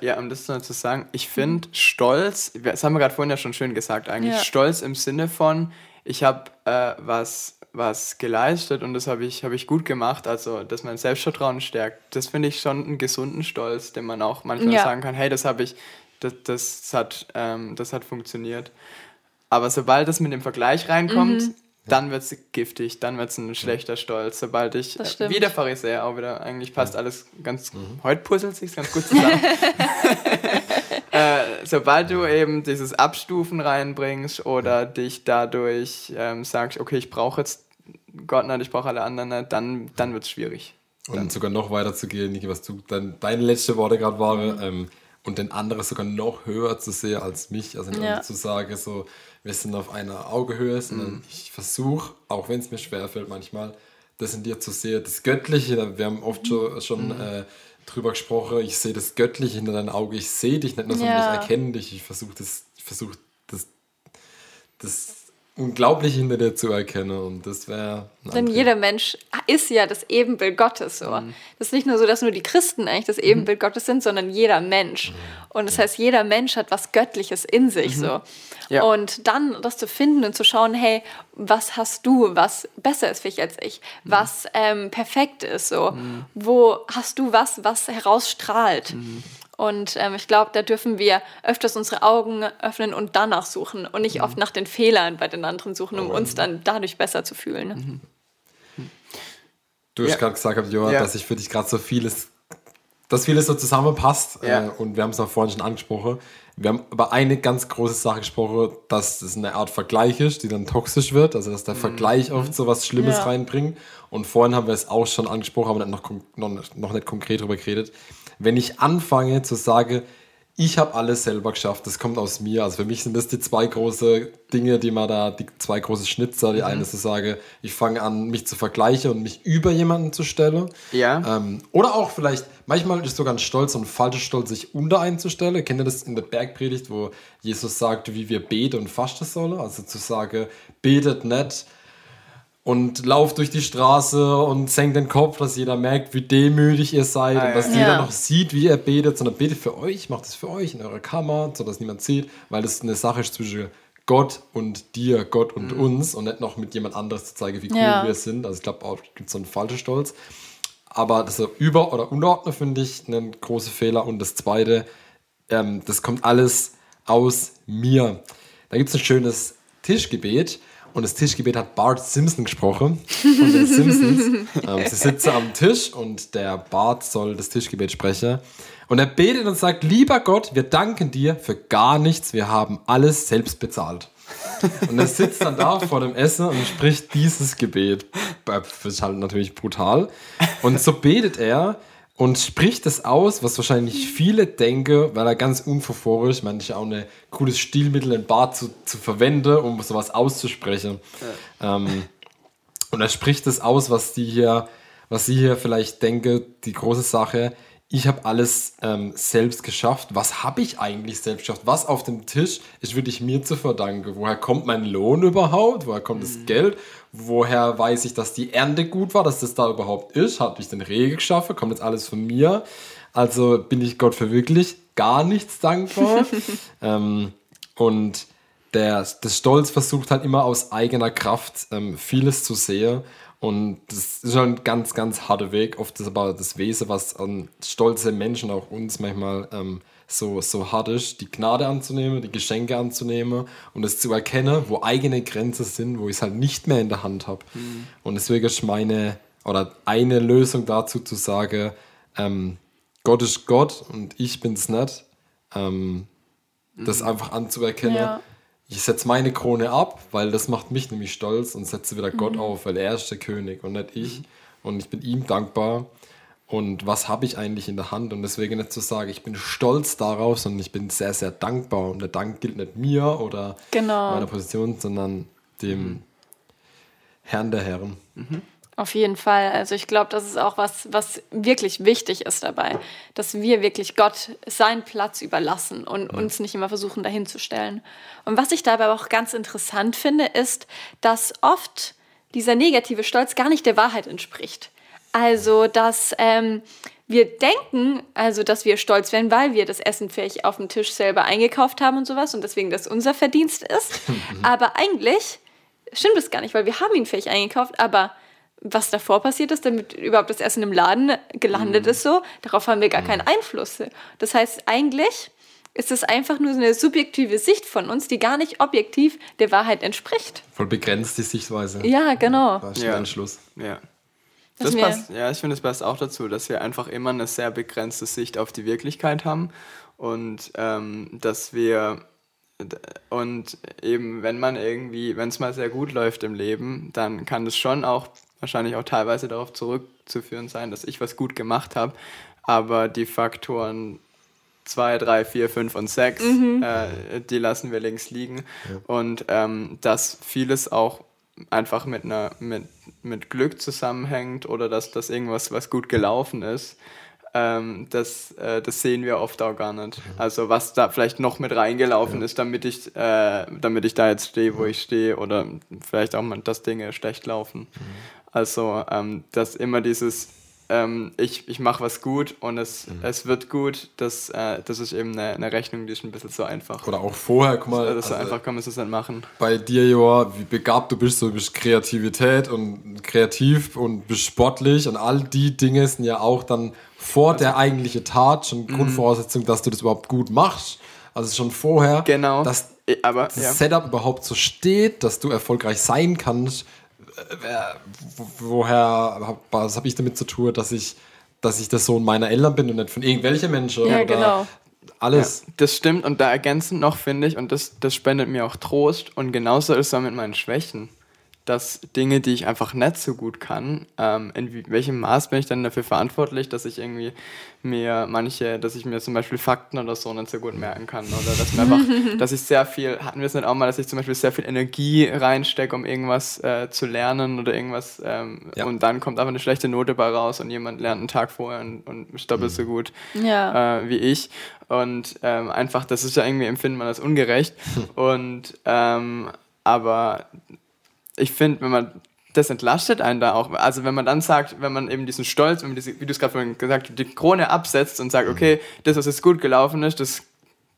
Speaker 2: Ja, um das noch zu sagen, ich finde mhm. Stolz, das haben wir gerade vorhin ja schon schön gesagt, eigentlich ja. Stolz im Sinne von, ich habe äh, was, was geleistet und das habe ich, hab ich gut gemacht, also dass mein Selbstvertrauen stärkt. Das finde ich schon einen gesunden Stolz, den man auch manchmal ja. sagen kann, hey, das habe ich, das, das, hat, ähm, das hat funktioniert. Aber sobald das mit dem Vergleich reinkommt, mhm dann wird es giftig, dann wird es ein schlechter Stolz. Sobald ich, äh, wie der Pharisäer auch wieder, eigentlich passt alles ganz, mhm. heute puzzelt sich ganz gut zusammen. äh, sobald du eben dieses Abstufen reinbringst oder dich dadurch ähm, sagst, okay, ich brauche jetzt Gott nicht, ich brauche alle anderen nicht, dann, dann wird es schwierig.
Speaker 3: Und dann. sogar noch weiter zu gehen, Niki, was du, dein, deine letzte Worte gerade waren, ähm, und den anderen sogar noch höher zu sehen als mich, also ja. zu sagen, so, wir sind auf einer Augehöhe, sondern mhm. ich versuche, auch wenn es mir schwerfällt manchmal, das in dir zu sehen, das Göttliche, wir haben oft schon, schon mhm. äh, drüber gesprochen, ich sehe das Göttliche hinter deinem Auge, ich sehe dich nicht nur, sondern ja. ich erkenne dich, ich versuche das, ich versuche das, das unglaublich hinter dir zu erkennen und das wäre.
Speaker 4: Denn jeder Mensch ist ja das Ebenbild Gottes so. Mhm. Das ist nicht nur so, dass nur die Christen eigentlich das Ebenbild mhm. Gottes sind, sondern jeder Mensch. Mhm. Und das heißt, jeder Mensch hat was Göttliches in sich mhm. so. Ja. Und dann das zu finden und zu schauen, hey, was hast du, was besser ist für dich als ich, mhm. was ähm, perfekt ist so. Mhm. Wo hast du was, was herausstrahlt? Und ähm, ich glaube, da dürfen wir öfters unsere Augen öffnen und danach suchen und nicht mhm. oft nach den Fehlern bei den anderen suchen, um oh, uns dann dadurch besser zu fühlen. Mhm.
Speaker 3: Du hast ja. gerade gesagt, Johann, ja. dass ich für dich gerade so vieles, dass vieles so zusammenpasst. Ja. Äh, und wir haben es auch vorhin schon angesprochen. Wir haben über eine ganz große Sache gesprochen, dass es eine Art Vergleich ist, die dann toxisch wird. Also dass der mhm. Vergleich oft so was Schlimmes ja. reinbringt. Und vorhin haben wir es auch schon angesprochen, aber noch, noch, noch nicht konkret darüber geredet wenn ich anfange zu sagen, ich habe alles selber geschafft, das kommt aus mir. Also für mich sind das die zwei große Dinge, die man da, die zwei große Schnitzer. Die mhm. eine ist zu sagen, ich fange an, mich zu vergleichen und mich über jemanden zu stellen. Ja. Ähm, oder auch vielleicht, manchmal ist sogar ein Stolz und ein falscher Stolz, sich unter einen zu stellen. Kennt ihr das in der Bergpredigt, wo Jesus sagt, wie wir beten und fasten sollen? Also zu sagen, betet nicht und lauft durch die Straße und senkt den Kopf, dass jeder merkt, wie demütig ihr seid ah, und dass ja. jeder noch sieht, wie ihr betet, sondern betet für euch, macht es für euch in eurer Kammer, sodass niemand sieht, weil das eine Sache ist zwischen Gott und dir, Gott und mhm. uns und nicht noch mit jemand anderes zu zeigen, wie cool ja. wir sind. Also ich glaube auch gibt so einen falschen Stolz. Aber das Über- oder Unterordnen finde ich einen großen Fehler. Und das Zweite, ähm, das kommt alles aus mir. Da gibt es ein schönes Tischgebet und das Tischgebet hat Bart Simpson gesprochen von den Simpsons. ähm, sie sitzen am Tisch und der Bart soll das Tischgebet sprechen. Und er betet und sagt, lieber Gott, wir danken dir für gar nichts, wir haben alles selbst bezahlt. Und er sitzt dann da vor dem Essen und spricht dieses Gebet. Das ist halt natürlich brutal. Und so betet er und spricht es aus, was wahrscheinlich viele denken, weil er ganz unverforisch, manche auch ein cooles Stilmittel in Bart zu, zu verwenden, um sowas auszusprechen. Ja. Ähm, und er spricht es aus, was die hier, was sie hier vielleicht denken, die große Sache. Ich habe alles ähm, selbst geschafft. Was habe ich eigentlich selbst geschafft? Was auf dem Tisch ist wirklich mir zu verdanken? Woher kommt mein Lohn überhaupt? Woher kommt mhm. das Geld? Woher weiß ich, dass die Ernte gut war, dass das da überhaupt ist? Habe ich den Regen geschaffen? Kommt jetzt alles von mir? Also bin ich Gott für wirklich gar nichts dankbar. ähm, und der, das Stolz versucht halt immer aus eigener Kraft ähm, vieles zu sehen. Und das ist schon ein ganz, ganz harter Weg. Oft ist aber das Wesen, was an stolze Menschen, auch uns manchmal ähm, so, so hart ist, die Gnade anzunehmen, die Geschenke anzunehmen und es zu erkennen, wo eigene Grenzen sind, wo ich es halt nicht mehr in der Hand habe. Mhm. Und deswegen ist meine, oder eine Lösung dazu zu sagen, ähm, Gott ist Gott und ich bin es nicht. Ähm, mhm. Das einfach anzuerkennen. Ja. Ich setze meine Krone ab, weil das macht mich nämlich stolz und setze wieder mhm. Gott auf, weil er ist der König und nicht ich. Mhm. Und ich bin ihm dankbar und was habe ich eigentlich in der Hand und deswegen nicht zu sagen, ich bin stolz darauf, sondern ich bin sehr, sehr dankbar und der Dank gilt nicht mir oder genau. meiner Position, sondern dem mhm. Herrn der Herren.
Speaker 4: Mhm. Auf jeden Fall. Also ich glaube, das ist auch was, was wirklich wichtig ist dabei, dass wir wirklich Gott seinen Platz überlassen und mhm. uns nicht immer versuchen, dahin zu stellen. Und was ich dabei auch ganz interessant finde, ist, dass oft dieser negative Stolz gar nicht der Wahrheit entspricht. Also, dass ähm, wir denken, also, dass wir stolz werden, weil wir das Essen vielleicht auf dem Tisch selber eingekauft haben und sowas und deswegen das unser Verdienst ist. aber eigentlich stimmt es gar nicht, weil wir haben ihn vielleicht eingekauft, aber was davor passiert ist, damit überhaupt das Essen im Laden gelandet mhm. ist, so, darauf haben wir gar mhm. keinen Einfluss. Das heißt, eigentlich ist es einfach nur so eine subjektive Sicht von uns, die gar nicht objektiv der Wahrheit entspricht.
Speaker 3: Voll begrenzt die Sichtweise.
Speaker 4: Ja, genau.
Speaker 3: Da steht ja. ein Schluss.
Speaker 2: Ja. Das passt, ja, ich finde, es passt auch dazu, dass wir einfach immer eine sehr begrenzte Sicht auf die Wirklichkeit haben und ähm, dass wir und eben, wenn man irgendwie, wenn es mal sehr gut läuft im Leben, dann kann das schon auch wahrscheinlich auch teilweise darauf zurückzuführen sein, dass ich was gut gemacht habe, aber die Faktoren 2, 3, 4, 5 und 6, mhm. äh, die lassen wir links liegen ja. und ähm, dass vieles auch einfach mit einer mit, mit Glück zusammenhängt oder dass das irgendwas was gut gelaufen ist ähm, das, äh, das sehen wir oft auch gar nicht. Also was da vielleicht noch mit reingelaufen ja. ist, damit ich, äh, damit ich da jetzt stehe, wo ich stehe oder vielleicht auch mal, dass Dinge schlecht laufen. Mhm. Also ähm, dass immer dieses ähm, ich, ich mache was gut und es, mhm. es wird gut, das, äh, das ist eben eine, eine, Rechnung, die ist ein bisschen so einfach.
Speaker 3: Oder auch vorher, guck mal.
Speaker 2: Das also, so einfach kann man es nicht machen.
Speaker 3: Bei dir, Joa, wie begabt du bist, so bist Kreativität und kreativ und bist sportlich und all die Dinge sind ja auch dann vor also, der eigentlichen Tat schon mhm. Grundvoraussetzung, dass du das überhaupt gut machst. Also schon vorher,
Speaker 2: genau.
Speaker 3: dass
Speaker 2: aber,
Speaker 3: das ja. Setup überhaupt so steht, dass du erfolgreich sein kannst, woher, was habe ich damit zu tun, dass ich, dass ich der Sohn meiner Eltern bin und nicht von irgendwelchen Menschen?
Speaker 4: Ja, genau.
Speaker 3: Alles.
Speaker 2: Ja, das stimmt und da ergänzend noch finde ich, und das, das spendet mir auch Trost und genauso ist es auch mit meinen Schwächen dass Dinge, die ich einfach nicht so gut kann, ähm, in welchem Maß bin ich dann dafür verantwortlich, dass ich irgendwie mir manche, dass ich mir zum Beispiel Fakten oder so nicht so gut merken kann oder dass mir einfach, dass ich sehr viel, hatten wir es nicht auch mal, dass ich zum Beispiel sehr viel Energie reinstecke, um irgendwas äh, zu lernen oder irgendwas ähm, ja. und dann kommt einfach eine schlechte Note bei raus und jemand lernt einen Tag vorher und, und ist doppelt mhm. so gut ja. äh, wie ich und ähm, einfach, das ist ja irgendwie empfindet man das ungerecht und ähm, aber ich finde, wenn man das entlastet einen da auch. Also wenn man dann sagt, wenn man eben diesen Stolz, wenn man diese, wie du es gerade vorhin gesagt hast, die Krone absetzt und sagt, mhm. okay, das, was jetzt gut gelaufen ist, das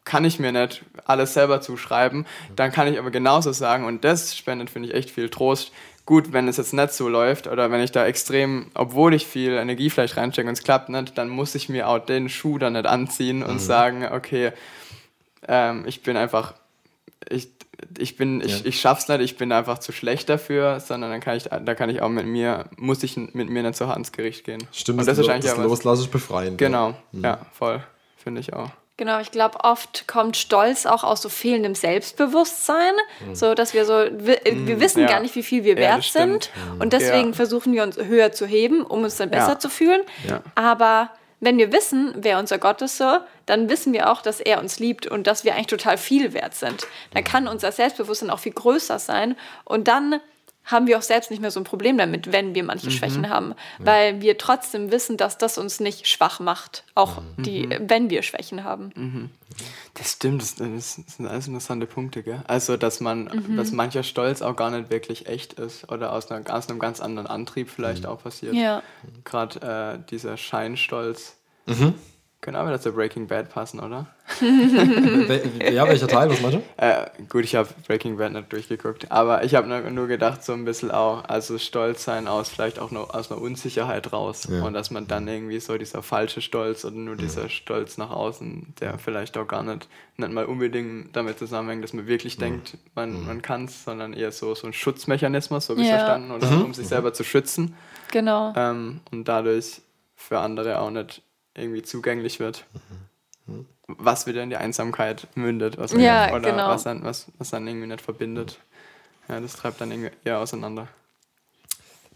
Speaker 2: kann ich mir nicht alles selber zuschreiben, dann kann ich aber genauso sagen, und das spendet, finde ich, echt viel Trost. Gut, wenn es jetzt nicht so läuft oder wenn ich da extrem, obwohl ich viel Energie vielleicht reinstecke und es klappt nicht, dann muss ich mir auch den Schuh dann nicht anziehen und mhm. sagen, okay, ähm, ich bin einfach, ich, ich bin, ich, ja. ich schaff's nicht, ich bin einfach zu schlecht dafür, sondern dann kann ich, da kann ich auch mit mir, muss ich mit mir nicht so hart ins Gericht gehen.
Speaker 3: Stimmt, und das, das, ist eigentlich das Loslassen ist befreiend.
Speaker 2: Genau, ja, mhm. ja voll, finde ich auch.
Speaker 4: Genau, ich glaube, oft kommt Stolz auch aus so fehlendem Selbstbewusstsein, mhm. so dass wir so, wir, mhm. wir wissen ja. gar nicht, wie viel wir wert sind und deswegen versuchen wir uns höher zu heben, um uns dann besser zu fühlen. Aber wenn wir wissen, wer unser Gott ist so, dann wissen wir auch, dass er uns liebt und dass wir eigentlich total viel wert sind. Dann kann unser Selbstbewusstsein auch viel größer sein und dann haben wir auch selbst nicht mehr so ein Problem damit, wenn wir manche mhm. Schwächen haben, weil wir trotzdem wissen, dass das uns nicht schwach macht, auch mhm. die, wenn wir Schwächen haben.
Speaker 2: Mhm. Das stimmt, das, das, sind alles interessante Punkte, gell? Also, dass man, mhm. dass mancher Stolz auch gar nicht wirklich echt ist oder aus, einer, aus einem ganz anderen Antrieb vielleicht mhm. auch passiert.
Speaker 4: Ja.
Speaker 2: Gerade äh, dieser Scheinstolz.
Speaker 3: Mhm
Speaker 2: Könnte auch wieder zu Breaking Bad passen, oder?
Speaker 3: Ja, welcher Teil, was meinst du?
Speaker 2: Äh, gut, ich habe Breaking Bad nicht durchgeguckt, aber ich habe nur, nur gedacht, so ein bisschen auch, also stolz sein aus vielleicht auch nur aus einer Unsicherheit raus
Speaker 3: Ja.
Speaker 2: und dass man dann irgendwie so dieser falsche Stolz oder nur dieser Stolz nach außen, der vielleicht auch gar nicht, nicht mal unbedingt damit zusammenhängt, dass man wirklich denkt, man, man kann es, sondern eher so, so ein Schutzmechanismus, so habe ich
Speaker 4: Ja.
Speaker 2: verstanden, oder um sich selber zu schützen
Speaker 4: Genau.
Speaker 2: ähm, und dadurch für andere auch nicht irgendwie zugänglich wird. Was wieder in die Einsamkeit mündet. Was
Speaker 4: Ja,
Speaker 2: oder
Speaker 4: genau.
Speaker 2: was, dann, was, was dann irgendwie nicht verbindet. Ja, das treibt dann irgendwie eher auseinander.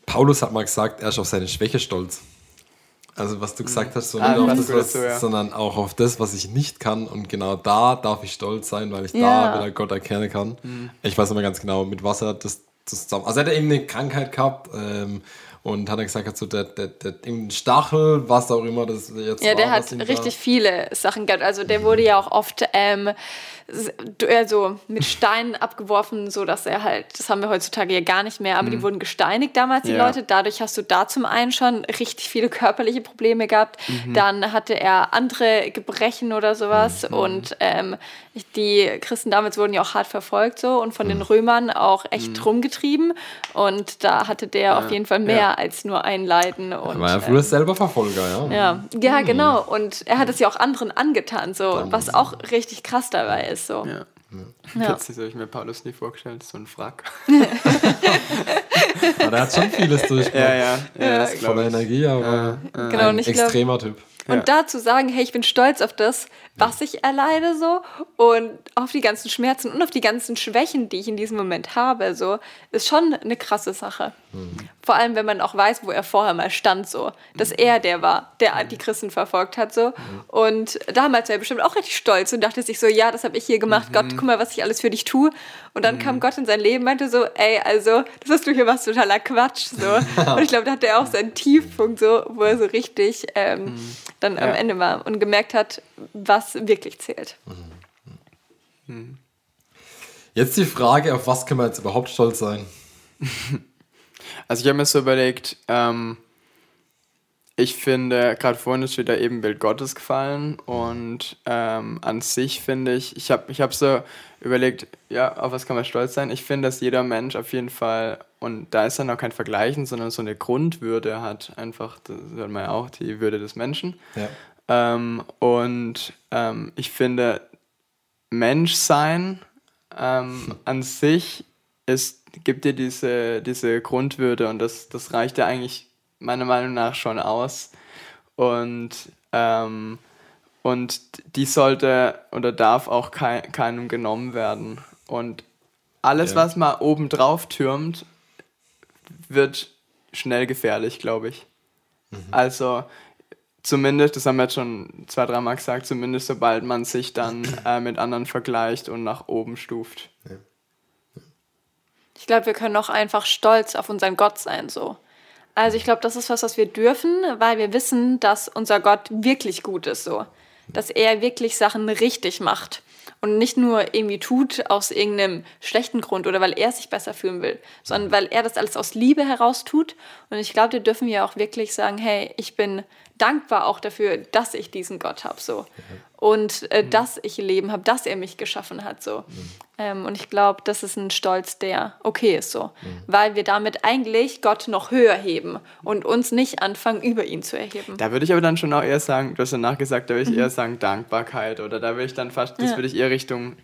Speaker 3: Paulus hat mal gesagt, er ist auf seine Schwäche stolz. Also was du gesagt hast, so
Speaker 2: Ah,
Speaker 3: nicht auf das, was,
Speaker 2: dazu, ja.
Speaker 3: sondern auch auf das, was ich nicht kann. Und genau da darf ich stolz sein, weil ich
Speaker 4: Ja.
Speaker 3: da wieder Gott erkennen kann.
Speaker 2: Mhm.
Speaker 3: Ich weiß nicht mehr ganz genau, mit was er das, das zusammen. Also er hat eben eine Krankheit gehabt ähm, und hat er gesagt, hat so der, der, der, der Stachel, was auch immer das jetzt
Speaker 4: Ja, der
Speaker 3: war,
Speaker 4: hat
Speaker 3: ihm da-
Speaker 4: richtig viele Sachen gehabt. Also der wurde ja auch oft ähm, also mit Steinen abgeworfen, so dass er halt, das haben wir heutzutage ja gar nicht mehr, aber die wurden gesteinigt damals, die
Speaker 2: Ja.
Speaker 4: Leute. Dadurch hast du da zum einen schon richtig viele körperliche Probleme gehabt. Dann hatte er andere Gebrechen oder sowas. Und ähm, die Christen damals wurden ja auch hart verfolgt so und von den Römern auch echt rumgetrieben. Und da hatte der auf jeden Fall mehr
Speaker 2: Ja.
Speaker 4: Als nur ein Leiden. Und,
Speaker 3: Er war ja
Speaker 4: ähm,
Speaker 3: früher selber Verfolger, ja.
Speaker 4: ja, ja, genau. Und er hat es ja auch anderen angetan, so, was auch richtig krass dabei ist. So.
Speaker 2: Ja.
Speaker 4: Ja.
Speaker 2: So habe ich mir Paulus nie vorgestellt, so ein Frack.
Speaker 3: Aber der hat schon vieles durchgemacht.
Speaker 2: ja, ja, ja,
Speaker 3: Voller. Energie, aber
Speaker 4: Genau,
Speaker 3: ein
Speaker 4: und ich glaub-
Speaker 3: extremer Typ.
Speaker 4: Und
Speaker 2: Ja.
Speaker 4: dazu sagen, hey, ich bin stolz auf das, was ich erleide, so, und auf die ganzen Schmerzen und auf die ganzen Schwächen, die ich in diesem Moment habe, so, ist schon eine krasse Sache. Vor allem, wenn man auch weiß, wo er vorher mal stand, so, dass er der war, der die Christen verfolgt hat, so. Und damals war er bestimmt auch richtig stolz und dachte sich so, ja, das habe ich hier gemacht, Gott, guck mal, was ich alles für dich tue. Und dann kam Gott in sein Leben und meinte so, ey, also, das, was du hier machst, totaler Quatsch, so. Und ich glaube, da hatte er auch seinen Tiefpunkt, so, wo er so richtig ähm, dann am
Speaker 2: Ja.
Speaker 4: Ende war und gemerkt hat, was wirklich zählt.
Speaker 3: Jetzt die Frage, auf was können wir jetzt überhaupt stolz sein?
Speaker 2: Also ich habe mir so überlegt, ähm, ich finde, gerade vorhin ist wieder eben Bild Gottes gefallen und ähm, an sich finde ich, ich habe ich hab so überlegt, ja, auf was kann man stolz sein? Ich finde, dass jeder Mensch auf jeden Fall, und da ist dann auch kein Vergleichen, sondern so eine Grundwürde hat, einfach, das hört man ja auch, die Würde des Menschen.
Speaker 3: Ja.
Speaker 2: Ähm, und ähm, ich finde, Menschsein ähm, an sich ist, gibt dir diese, diese Grundwürde und das, das reicht ja eigentlich meiner Meinung nach schon aus. Und, ähm, und die sollte oder darf auch kei keinem genommen werden. Und alles,
Speaker 3: Ja.
Speaker 2: was man oben drauf türmt, wird schnell gefährlich, glaube ich. Also zumindest, das haben wir jetzt schon zwei, dreimal gesagt, zumindest sobald man sich dann äh, mit anderen vergleicht und nach oben stuft.
Speaker 4: Ich glaube, wir können auch einfach stolz auf unseren Gott sein, so. Also ich glaube, das ist was, was wir dürfen, weil wir wissen, dass unser Gott wirklich gut ist, so. Dass er wirklich Sachen richtig macht und nicht nur irgendwie tut aus irgendeinem schlechten Grund oder weil er sich besser fühlen will, sondern weil er das alles aus Liebe heraus tut. Und ich glaube, da dürfen wir auch wirklich sagen, hey, ich bin dankbar auch dafür, dass ich diesen Gott habe, so. Und äh, dass ich Leben habe, dass er mich geschaffen hat, so. Ähm, und ich glaube, das ist ein Stolz, der okay ist, so. Weil wir damit eigentlich Gott noch höher heben und uns nicht anfangen, über ihn zu erheben.
Speaker 2: Da würde ich aber dann schon auch eher sagen, du hast ja nachgesagt, da würde ich eher sagen Dankbarkeit oder da würde ich dann fast, das
Speaker 4: Mhm. Ja.
Speaker 2: würde ich eher Richtung,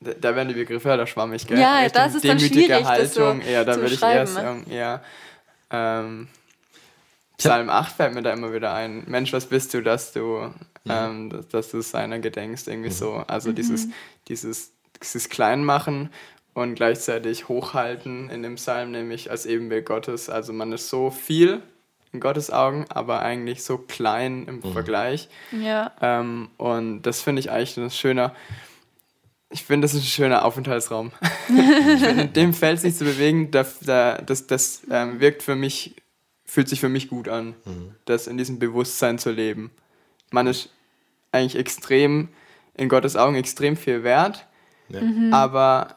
Speaker 2: da, werden die Begriffe ja da schwammig, gell?
Speaker 4: Ja,
Speaker 2: Richtung
Speaker 4: das ist dann
Speaker 2: demütige
Speaker 4: schwierig, das so
Speaker 2: Haltung, eher, da
Speaker 4: zu
Speaker 2: würde ich eher
Speaker 4: ne?
Speaker 2: sagen, eher, ähm, Psalm 8 fällt mir da immer wieder ein. Mensch, was bist du, dass du, ähm, dass, dass du seiner gedenkst, irgendwie so. Also dieses, dieses, dieses Kleinmachen und gleichzeitig hochhalten in dem Psalm, nämlich als Ebenbild Gottes. Also man ist so viel in Gottes Augen, aber eigentlich so klein im Vergleich.
Speaker 4: Ja.
Speaker 2: Ähm, und das finde ich eigentlich ein schöner. Ich finde, das ist ein schöner Aufenthaltsraum. ich finde, in dem Feld sich zu bewegen, da, da, das, das ähm, wirkt für mich, fühlt sich für mich gut an, das in diesem Bewusstsein zu leben. Man ist eigentlich extrem, in Gottes Augen extrem viel wert,
Speaker 3: Ja.
Speaker 2: aber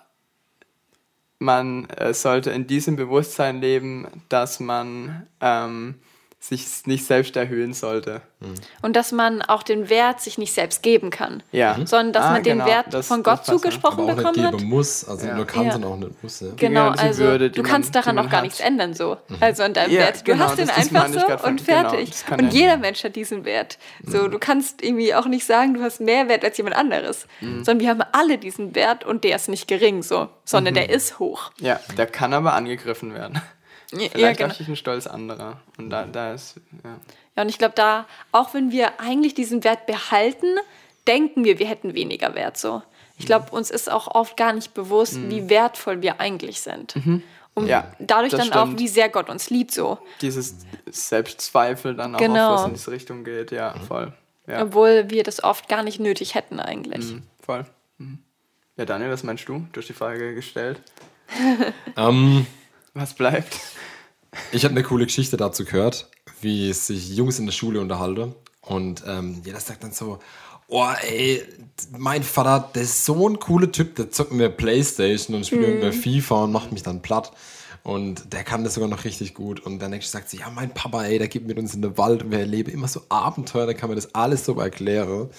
Speaker 2: man äh, sollte in diesem Bewusstsein leben, dass man ähm, sich nicht selbst erhöhen sollte.
Speaker 4: Und dass man auch den Wert sich nicht selbst geben kann.
Speaker 2: Ja.
Speaker 4: Sondern dass
Speaker 2: Ah,
Speaker 4: man den
Speaker 2: genau,
Speaker 4: Wert
Speaker 2: das-
Speaker 4: von Gott zugesprochen
Speaker 3: Aber auch nicht
Speaker 4: bekommen hat.
Speaker 3: geben muss. Also
Speaker 2: Ja.
Speaker 3: nur kann,
Speaker 4: Ja.
Speaker 3: sondern auch nicht muss. Ja.
Speaker 4: Genau, also
Speaker 2: Würde,
Speaker 4: du
Speaker 2: man-
Speaker 4: kannst daran auch gar
Speaker 2: hat.
Speaker 4: nichts ändern so. Also an deinem
Speaker 2: Ja,
Speaker 4: Wert. Du
Speaker 2: genau,
Speaker 4: hast den einfach so
Speaker 2: von-
Speaker 4: und
Speaker 2: genau,
Speaker 4: fertig.
Speaker 2: kann
Speaker 4: und
Speaker 2: er.
Speaker 4: jeder Mensch hat diesen Wert. So, du kannst irgendwie auch nicht sagen, du hast mehr Wert als jemand anderes. Sondern wir haben alle diesen Wert und der ist nicht gering so, sondern der ist hoch.
Speaker 2: Ja, der kann aber angegriffen werden.
Speaker 4: Ja,
Speaker 2: Vielleicht
Speaker 4: ja,
Speaker 2: auch
Speaker 4: genau.
Speaker 2: durch einen Stolz anderer. Und da, da ist, ja.
Speaker 4: Ja, und ich glaube, da, auch wenn wir eigentlich diesen Wert behalten, denken wir, wir hätten weniger Wert so. Ich glaube, uns ist auch oft gar nicht bewusst, wie wertvoll wir eigentlich sind. Und
Speaker 2: Ja,
Speaker 4: dadurch dann auch,
Speaker 2: stimmt.
Speaker 4: wie sehr Gott uns liebt so.
Speaker 2: Dieses Selbstzweifel dann auch,
Speaker 4: Genau.
Speaker 2: oft, was in diese Richtung geht. Ja, voll. Ja,
Speaker 4: Obwohl wir das oft gar nicht nötig hätten eigentlich.
Speaker 2: Mhm, voll. Mhm. Ja, Daniel, was meinst du? Du hast die Frage gestellt.
Speaker 3: Ähm,
Speaker 2: Was bleibt?
Speaker 3: ich habe eine coole Geschichte dazu gehört, wie sich Jungs in der Schule unterhalten. Und ähm, jeder sagt dann so, oh ey, mein Vater, der ist so ein cooler Typ, der zockt mir Playstation und spielt
Speaker 4: Mhm.
Speaker 3: irgendwer FIFA und macht mich dann platt. Und der kann das sogar noch richtig gut. Und der nächste sagt so, ja, mein Papa, ey, der geht mit uns in den Wald und wir erleben immer so Abenteuer, der kann mir das alles so erklären.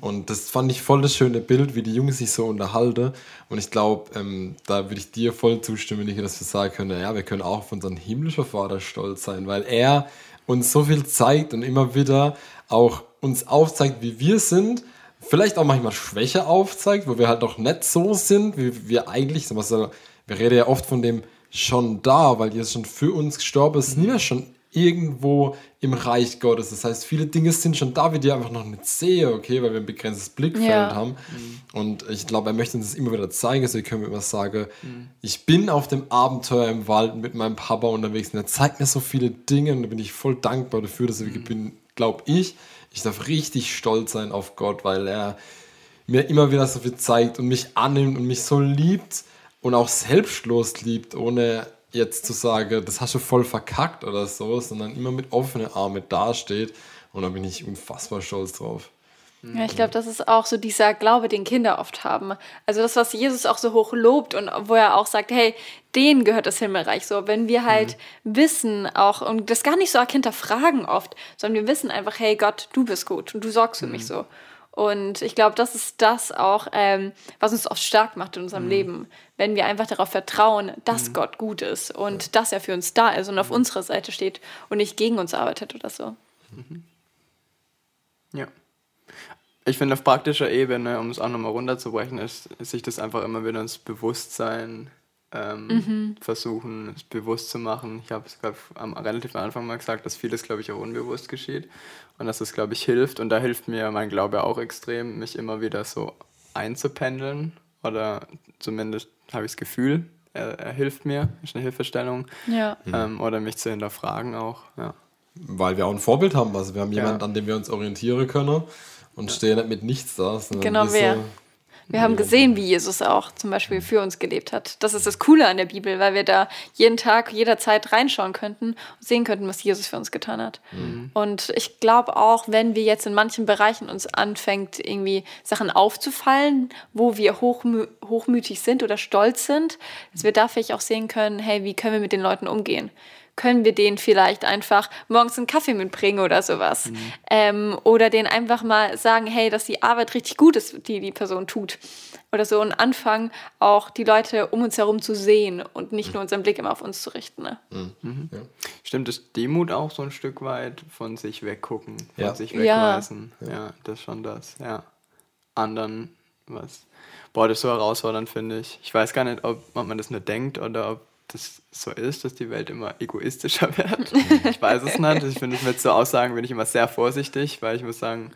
Speaker 3: Und das fand ich voll das schöne Bild, wie die Jungs sich so unterhalten. Und ich glaube, ähm, da würde ich dir voll zustimmen, Niki, dass wir sagen können, ja, wir können auch auf unseren himmlischen Vater stolz sein, weil er uns so viel zeigt und immer wieder auch uns aufzeigt, wie wir sind, vielleicht auch manchmal Schwäche aufzeigt, wo wir halt noch nicht so sind, wie wir eigentlich sind. Also, wir reden ja oft von dem schon da, weil Jesus schon für uns gestorben ist, nie mehr schon irgendwo im Reich Gottes. Das heißt, viele Dinge sind schon da, wie die einfach noch nicht sehen, okay, weil wir ein begrenztes Blickfeld
Speaker 4: Ja.
Speaker 3: haben. Und ich glaube, er möchte uns das immer wieder zeigen, so können wir immer sagen, ich bin auf dem Abenteuer im Wald mit meinem Papa unterwegs und er zeigt mir so viele Dinge und da bin ich voll dankbar dafür, dass ich bin, glaube ich, ich darf richtig stolz sein auf Gott, weil er mir immer wieder so viel zeigt und mich annimmt und mich so liebt und auch selbstlos liebt, ohne jetzt zu sagen, das hast du voll verkackt oder so, sondern immer mit offenen Armen dasteht und da bin ich unfassbar stolz drauf.
Speaker 4: Ja, ich glaube, das ist auch so dieser Glaube, den Kinder oft haben. Also das, was Jesus auch so hoch lobt und wo er auch sagt, hey, denen gehört das Himmelreich so. Wenn wir halt wissen auch und das gar nicht so arg hinterfragen oft, sondern wir wissen einfach, hey Gott, du bist gut und du sorgst für mich so. Und ich glaube, das ist das auch, ähm, was uns oft stark macht in unserem Leben, wenn wir einfach darauf vertrauen, dass Gott gut ist und dass er für uns da ist und auf unserer Seite steht und nicht gegen uns arbeitet oder so.
Speaker 2: Ja. Ich finde, auf praktischer Ebene, um es auch nochmal runterzubrechen, ist, ist sich das einfach immer wieder ins Bewusstsein ähm, versuchen, es bewusst zu machen. Ich habe es glaub, am relativ am Anfang mal gesagt, dass vieles, glaube ich, auch unbewusst geschieht und dass es, glaube ich, hilft. Und da hilft mir mein Glaube auch extrem, mich immer wieder so einzupendeln oder zumindest habe ich das Gefühl, er, er hilft mir, ist eine Hilfestellung
Speaker 4: Ja.
Speaker 2: ähm, oder mich zu hinterfragen auch. Ja.
Speaker 3: Weil wir auch ein Vorbild haben, also wir haben
Speaker 2: Ja.
Speaker 3: jemanden, an dem wir uns orientieren können und stehen nicht mit nichts da. sondern
Speaker 4: Genau,
Speaker 3: wir
Speaker 4: Wir haben gesehen, wie Jesus auch zum Beispiel für uns gelebt hat. Das ist das Coole an der Bibel, weil wir da jeden Tag, jederzeit reinschauen könnten und sehen könnten, was Jesus für uns getan hat. Und ich glaube auch, wenn wir jetzt in manchen Bereichen uns anfängt, irgendwie Sachen aufzufallen, wo wir hochmü hochmütig sind oder stolz sind, dass wir da vielleicht auch sehen können, hey, wie können wir mit den Leuten umgehen? Können wir denen vielleicht einfach morgens einen Kaffee mitbringen oder sowas. Ähm, oder denen einfach mal sagen, hey, dass die Arbeit richtig gut ist, die die Person tut. Oder so und anfangen, auch die Leute um uns herum zu sehen und nicht nur unseren Blick immer auf uns zu richten. Ne?
Speaker 2: Stimmt, ist Demut auch so ein Stück weit von sich weggucken, von
Speaker 3: Ja.
Speaker 2: sich
Speaker 4: Ja.
Speaker 2: wegweisen? Ja. das ist schon das, ja. Anderen was. Boah, das ist so herausfordernd, finde ich. Ich weiß gar nicht, ob, ob man das nur denkt oder ob das so ist, dass die Welt immer egoistischer wird. ich weiß es nicht. Ich finde, mit so Aussagen bin ich immer sehr vorsichtig, weil ich muss sagen,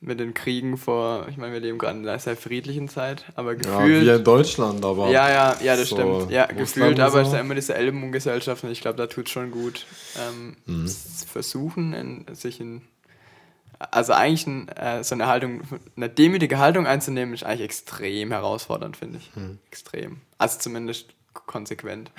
Speaker 2: mit den Kriegen vor, ich meine, wir leben gerade in einer sehr friedlichen Zeit, aber
Speaker 3: Ja,
Speaker 2: gefühlt.
Speaker 3: wir in Deutschland, aber.
Speaker 2: Ja, ja, ja, das
Speaker 3: so
Speaker 2: stimmt. Ja,
Speaker 3: Russland
Speaker 2: gefühlt, aber es
Speaker 3: so.
Speaker 2: ist ja immer diese Ellbogengesellschaft und ich glaube, da tut es schon gut, ähm,
Speaker 3: Mhm.
Speaker 2: versuchen, in, sich in. Also eigentlich ein, äh, so eine Haltung, eine demütige Haltung einzunehmen, ist eigentlich extrem herausfordernd, finde ich.
Speaker 3: Mhm.
Speaker 2: Extrem. Also zumindest konsequent.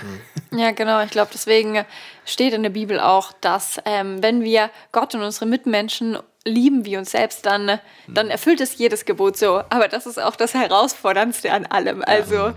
Speaker 4: Ja, genau. Ich glaube, deswegen steht in der Bibel auch, dass ähm, wenn wir Gott und unsere Mitmenschen lieben wie uns selbst, dann, dann erfüllt es jedes Gebot so. Aber das ist auch das Herausforderndste an allem. Also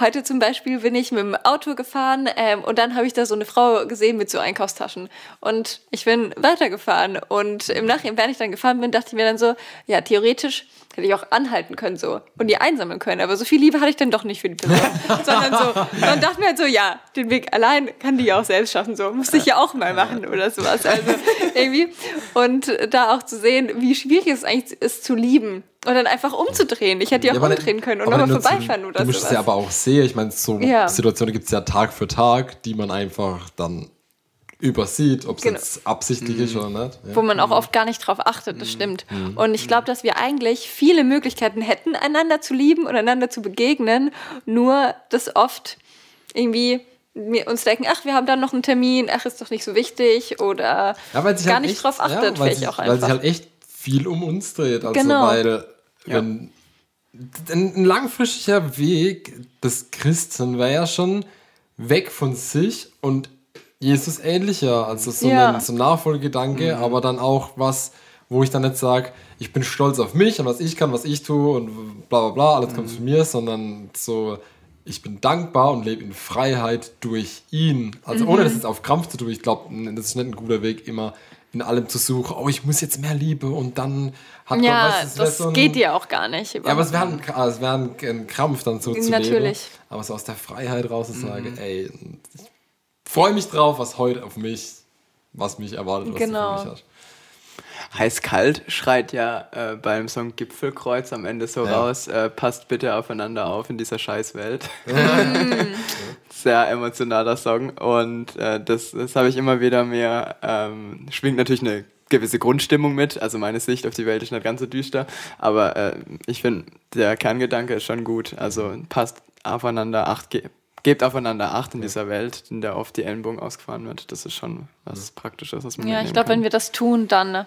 Speaker 4: heute zum Beispiel bin ich mit dem Auto gefahren ähm, und dann habe ich da so eine Frau gesehen mit so Einkaufstaschen. Und ich bin weitergefahren. Und im Nachhinein, während ich dann gefahren bin, dachte ich mir dann so, ja, theoretisch hätte ich auch anhalten können so und die einsammeln können. Aber so viel Liebe hatte ich dann doch nicht für die Person. Sondern so, man dachte mir halt so, ja, den Weg allein kann die ja auch selbst schaffen. So, musste ich ja auch mal machen oder sowas. Also irgendwie. Und da auch zu sehen, wie schwierig es eigentlich ist zu lieben. Und dann einfach umzudrehen. Ich hätte ja auch
Speaker 3: aber
Speaker 4: umdrehen können und nochmal vorbeifahren oder
Speaker 3: Du musst es
Speaker 4: sowas.
Speaker 3: ja aber auch sehen. Ich meine, so
Speaker 4: Ja.
Speaker 3: Situationen gibt es ja Tag für Tag, die man einfach dann übersieht, ob es
Speaker 4: Genau.
Speaker 3: jetzt absichtlich ist oder nicht. Ja.
Speaker 4: wo man auch oft gar nicht drauf achtet, das stimmt. Und ich glaube, dass wir eigentlich viele Möglichkeiten hätten, einander zu lieben und einander zu begegnen, nur dass oft irgendwie wir uns denken, ach, wir haben dann noch einen Termin, ach, ist doch nicht so wichtig oder
Speaker 3: Ja,
Speaker 4: gar
Speaker 3: halt
Speaker 4: nicht
Speaker 3: echt,
Speaker 4: drauf achtet,
Speaker 3: ja, weil, sich,
Speaker 4: auch
Speaker 3: weil sich halt echt viel um uns dreht. Also,
Speaker 4: Genau.
Speaker 3: weil wenn ein, ein langfristiger Weg des Christen wäre ja schon weg von sich und Jesus ähnlicher. Also so,
Speaker 4: Ja.
Speaker 3: ein, so ein Nachfolgegedanke, aber dann auch was, wo ich dann nicht sage, ich bin stolz auf mich und was ich kann, was ich tue und bla bla bla, alles kommt von mir, sondern so, ich bin dankbar und lebe in Freiheit durch ihn. Also ohne das jetzt auf Krampf zu tun. Ich glaube, das ist nicht ein guter Weg, immer in allem zu suchen, oh, ich muss jetzt mehr Liebe und dann hat
Speaker 4: ja,
Speaker 3: es wär
Speaker 4: das
Speaker 3: so ein-
Speaker 4: geht ja auch gar nicht.
Speaker 3: ja, aber es wäre ein, es wär ein, ein Krampf dann so zu leben.
Speaker 4: Natürlich.
Speaker 3: Aber so aus der Freiheit raus zu sagen, ey, ich freue mich drauf, was heute auf mich, was mich erwartet, was
Speaker 4: Genau.
Speaker 3: du für mich hast.
Speaker 2: Heiß-kalt schreit ja äh, beim Song Gipfelkreuz am Ende so
Speaker 3: Ja.
Speaker 2: raus, äh, passt bitte aufeinander auf in dieser Scheißwelt. Sehr emotionaler Song und äh, das, das habe ich immer wieder mir, ähm, schwingt natürlich eine gewisse Grundstimmung mit, also meine Sicht auf die Welt ist nicht ganz so düster, aber äh, ich finde, der Kerngedanke ist schon gut, also passt aufeinander acht, ge gebt aufeinander acht in dieser Welt, in der oft die Ellenbogen ausgefahren wird, das ist schon was Praktisches, was man
Speaker 4: Ja, ich glaube, wenn wir das tun, dann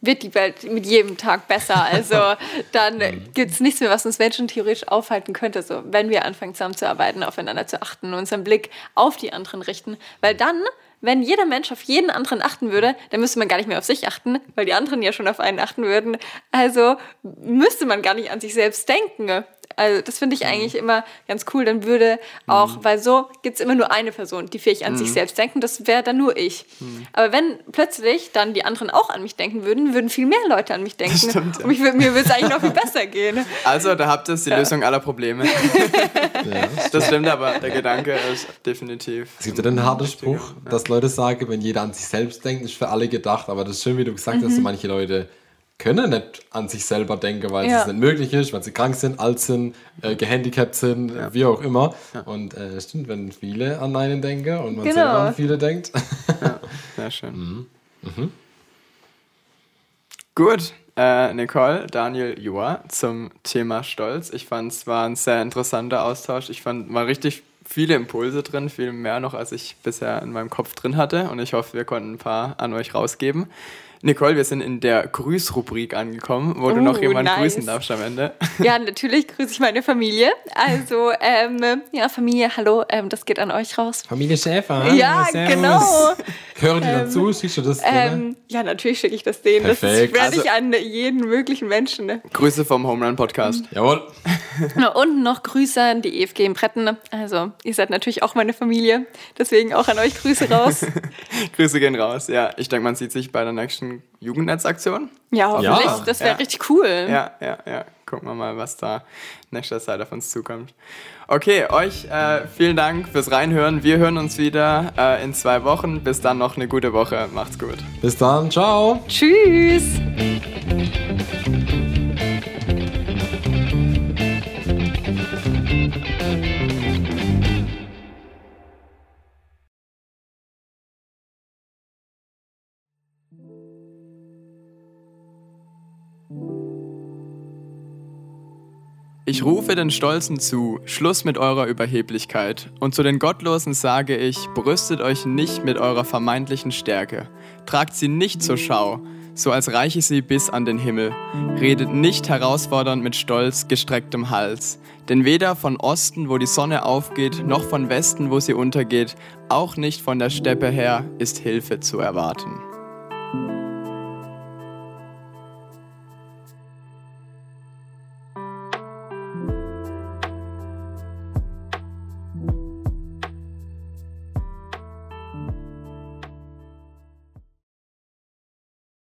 Speaker 4: wird die Welt mit jedem Tag besser. Also dann gibt es nichts mehr, was uns Menschen theoretisch aufhalten könnte, so wenn wir anfangen zusammenzuarbeiten, aufeinander zu achten, unseren Blick auf die anderen richten. Weil dann, wenn jeder Mensch auf jeden anderen achten würde, dann müsste man gar nicht mehr auf sich achten, weil die anderen ja schon auf einen achten würden. Also müsste man gar nicht an sich selbst denken. Also das finde ich eigentlich immer ganz cool. Dann würde auch, weil so gibt es immer nur eine Person, die fähig an sich selbst denken. Das wäre dann nur ich. Aber wenn plötzlich dann die anderen auch an mich denken würden, würden viel mehr Leute an mich denken.
Speaker 2: stimmt, ja.
Speaker 4: Und ich, würd- mir würde es eigentlich noch viel besser gehen.
Speaker 2: Also, da habt ihr es, die Lösung aller Probleme. das stimmt aber, der Gedanke ist definitiv.
Speaker 3: Es gibt ja den harten Spruch, dass Leute sagen, wenn jeder an sich selbst denkt, ist für alle gedacht. Aber das ist schön, wie du gesagt hast, so manche Leute können nicht an sich selber denken, weil
Speaker 4: Ja.
Speaker 3: es nicht möglich ist, weil sie krank sind, alt sind, äh, gehandicapt sind, wie auch immer. Und äh, stimmt, wenn viele an einen denken und man
Speaker 4: Genau.
Speaker 3: selber an viele denkt.
Speaker 2: Sehr schön.
Speaker 3: Mhm.
Speaker 2: Gut, äh, Nicole, Daniel, Joa zum Thema Stolz. Ich fand es war ein sehr interessanter Austausch. Ich fand, war richtig viele Impulse drin, viel mehr noch, als ich bisher in meinem Kopf drin hatte. Und ich hoffe, wir konnten ein paar an euch rausgeben. Nicole, wir sind in der Grüßrubrik angekommen, wo du
Speaker 4: Oh,
Speaker 2: noch jemanden
Speaker 4: nice.
Speaker 2: grüßen darfst am Ende.
Speaker 4: Ja, natürlich grüße ich meine Familie. Also, ähm, ja, Familie, hallo, ähm, das geht an euch raus.
Speaker 3: Familie Schäfer.
Speaker 4: Ja, genau.
Speaker 3: Hören die dann zu? Schickst du das? denen?
Speaker 4: Ähm, ja, natürlich schicke ich das denen. Das
Speaker 3: Perfekt.
Speaker 4: werde
Speaker 2: Also-
Speaker 4: ich an jeden möglichen Menschen. Ne?
Speaker 2: Grüße vom Home Run Podcast.
Speaker 3: Jawohl.
Speaker 4: Und noch Grüße an die EFG in Bretten. Also, ihr seid natürlich auch meine Familie. Deswegen auch an euch Grüße raus.
Speaker 2: Grüße gehen raus. Ja, ich denke, man sieht sich bei der nächsten Jugendnetzaktion.
Speaker 4: Ja, hoffentlich.
Speaker 3: Ja.
Speaker 4: Das wäre
Speaker 2: Ja.
Speaker 4: richtig cool.
Speaker 2: Ja, ja, ja. Gucken wir mal, was da nächster Zeit auf uns zukommt. Okay, euch äh, vielen Dank fürs Reinhören. Wir hören uns wieder äh, in zwei Wochen. Bis dann noch eine gute Woche. Macht's gut.
Speaker 3: Bis dann. Ciao.
Speaker 4: Tschüss.
Speaker 2: Ich rufe den Stolzen zu, Schluss mit eurer Überheblichkeit. Und zu den Gottlosen sage ich, brüstet euch nicht mit eurer vermeintlichen Stärke. Tragt sie nicht zur Schau, so als reiche sie bis an den Himmel. Redet nicht herausfordernd mit stolz gestrecktem Hals. Denn weder von Osten, wo die Sonne aufgeht, noch von Westen, wo sie untergeht, auch nicht von der Steppe her ist Hilfe zu erwarten.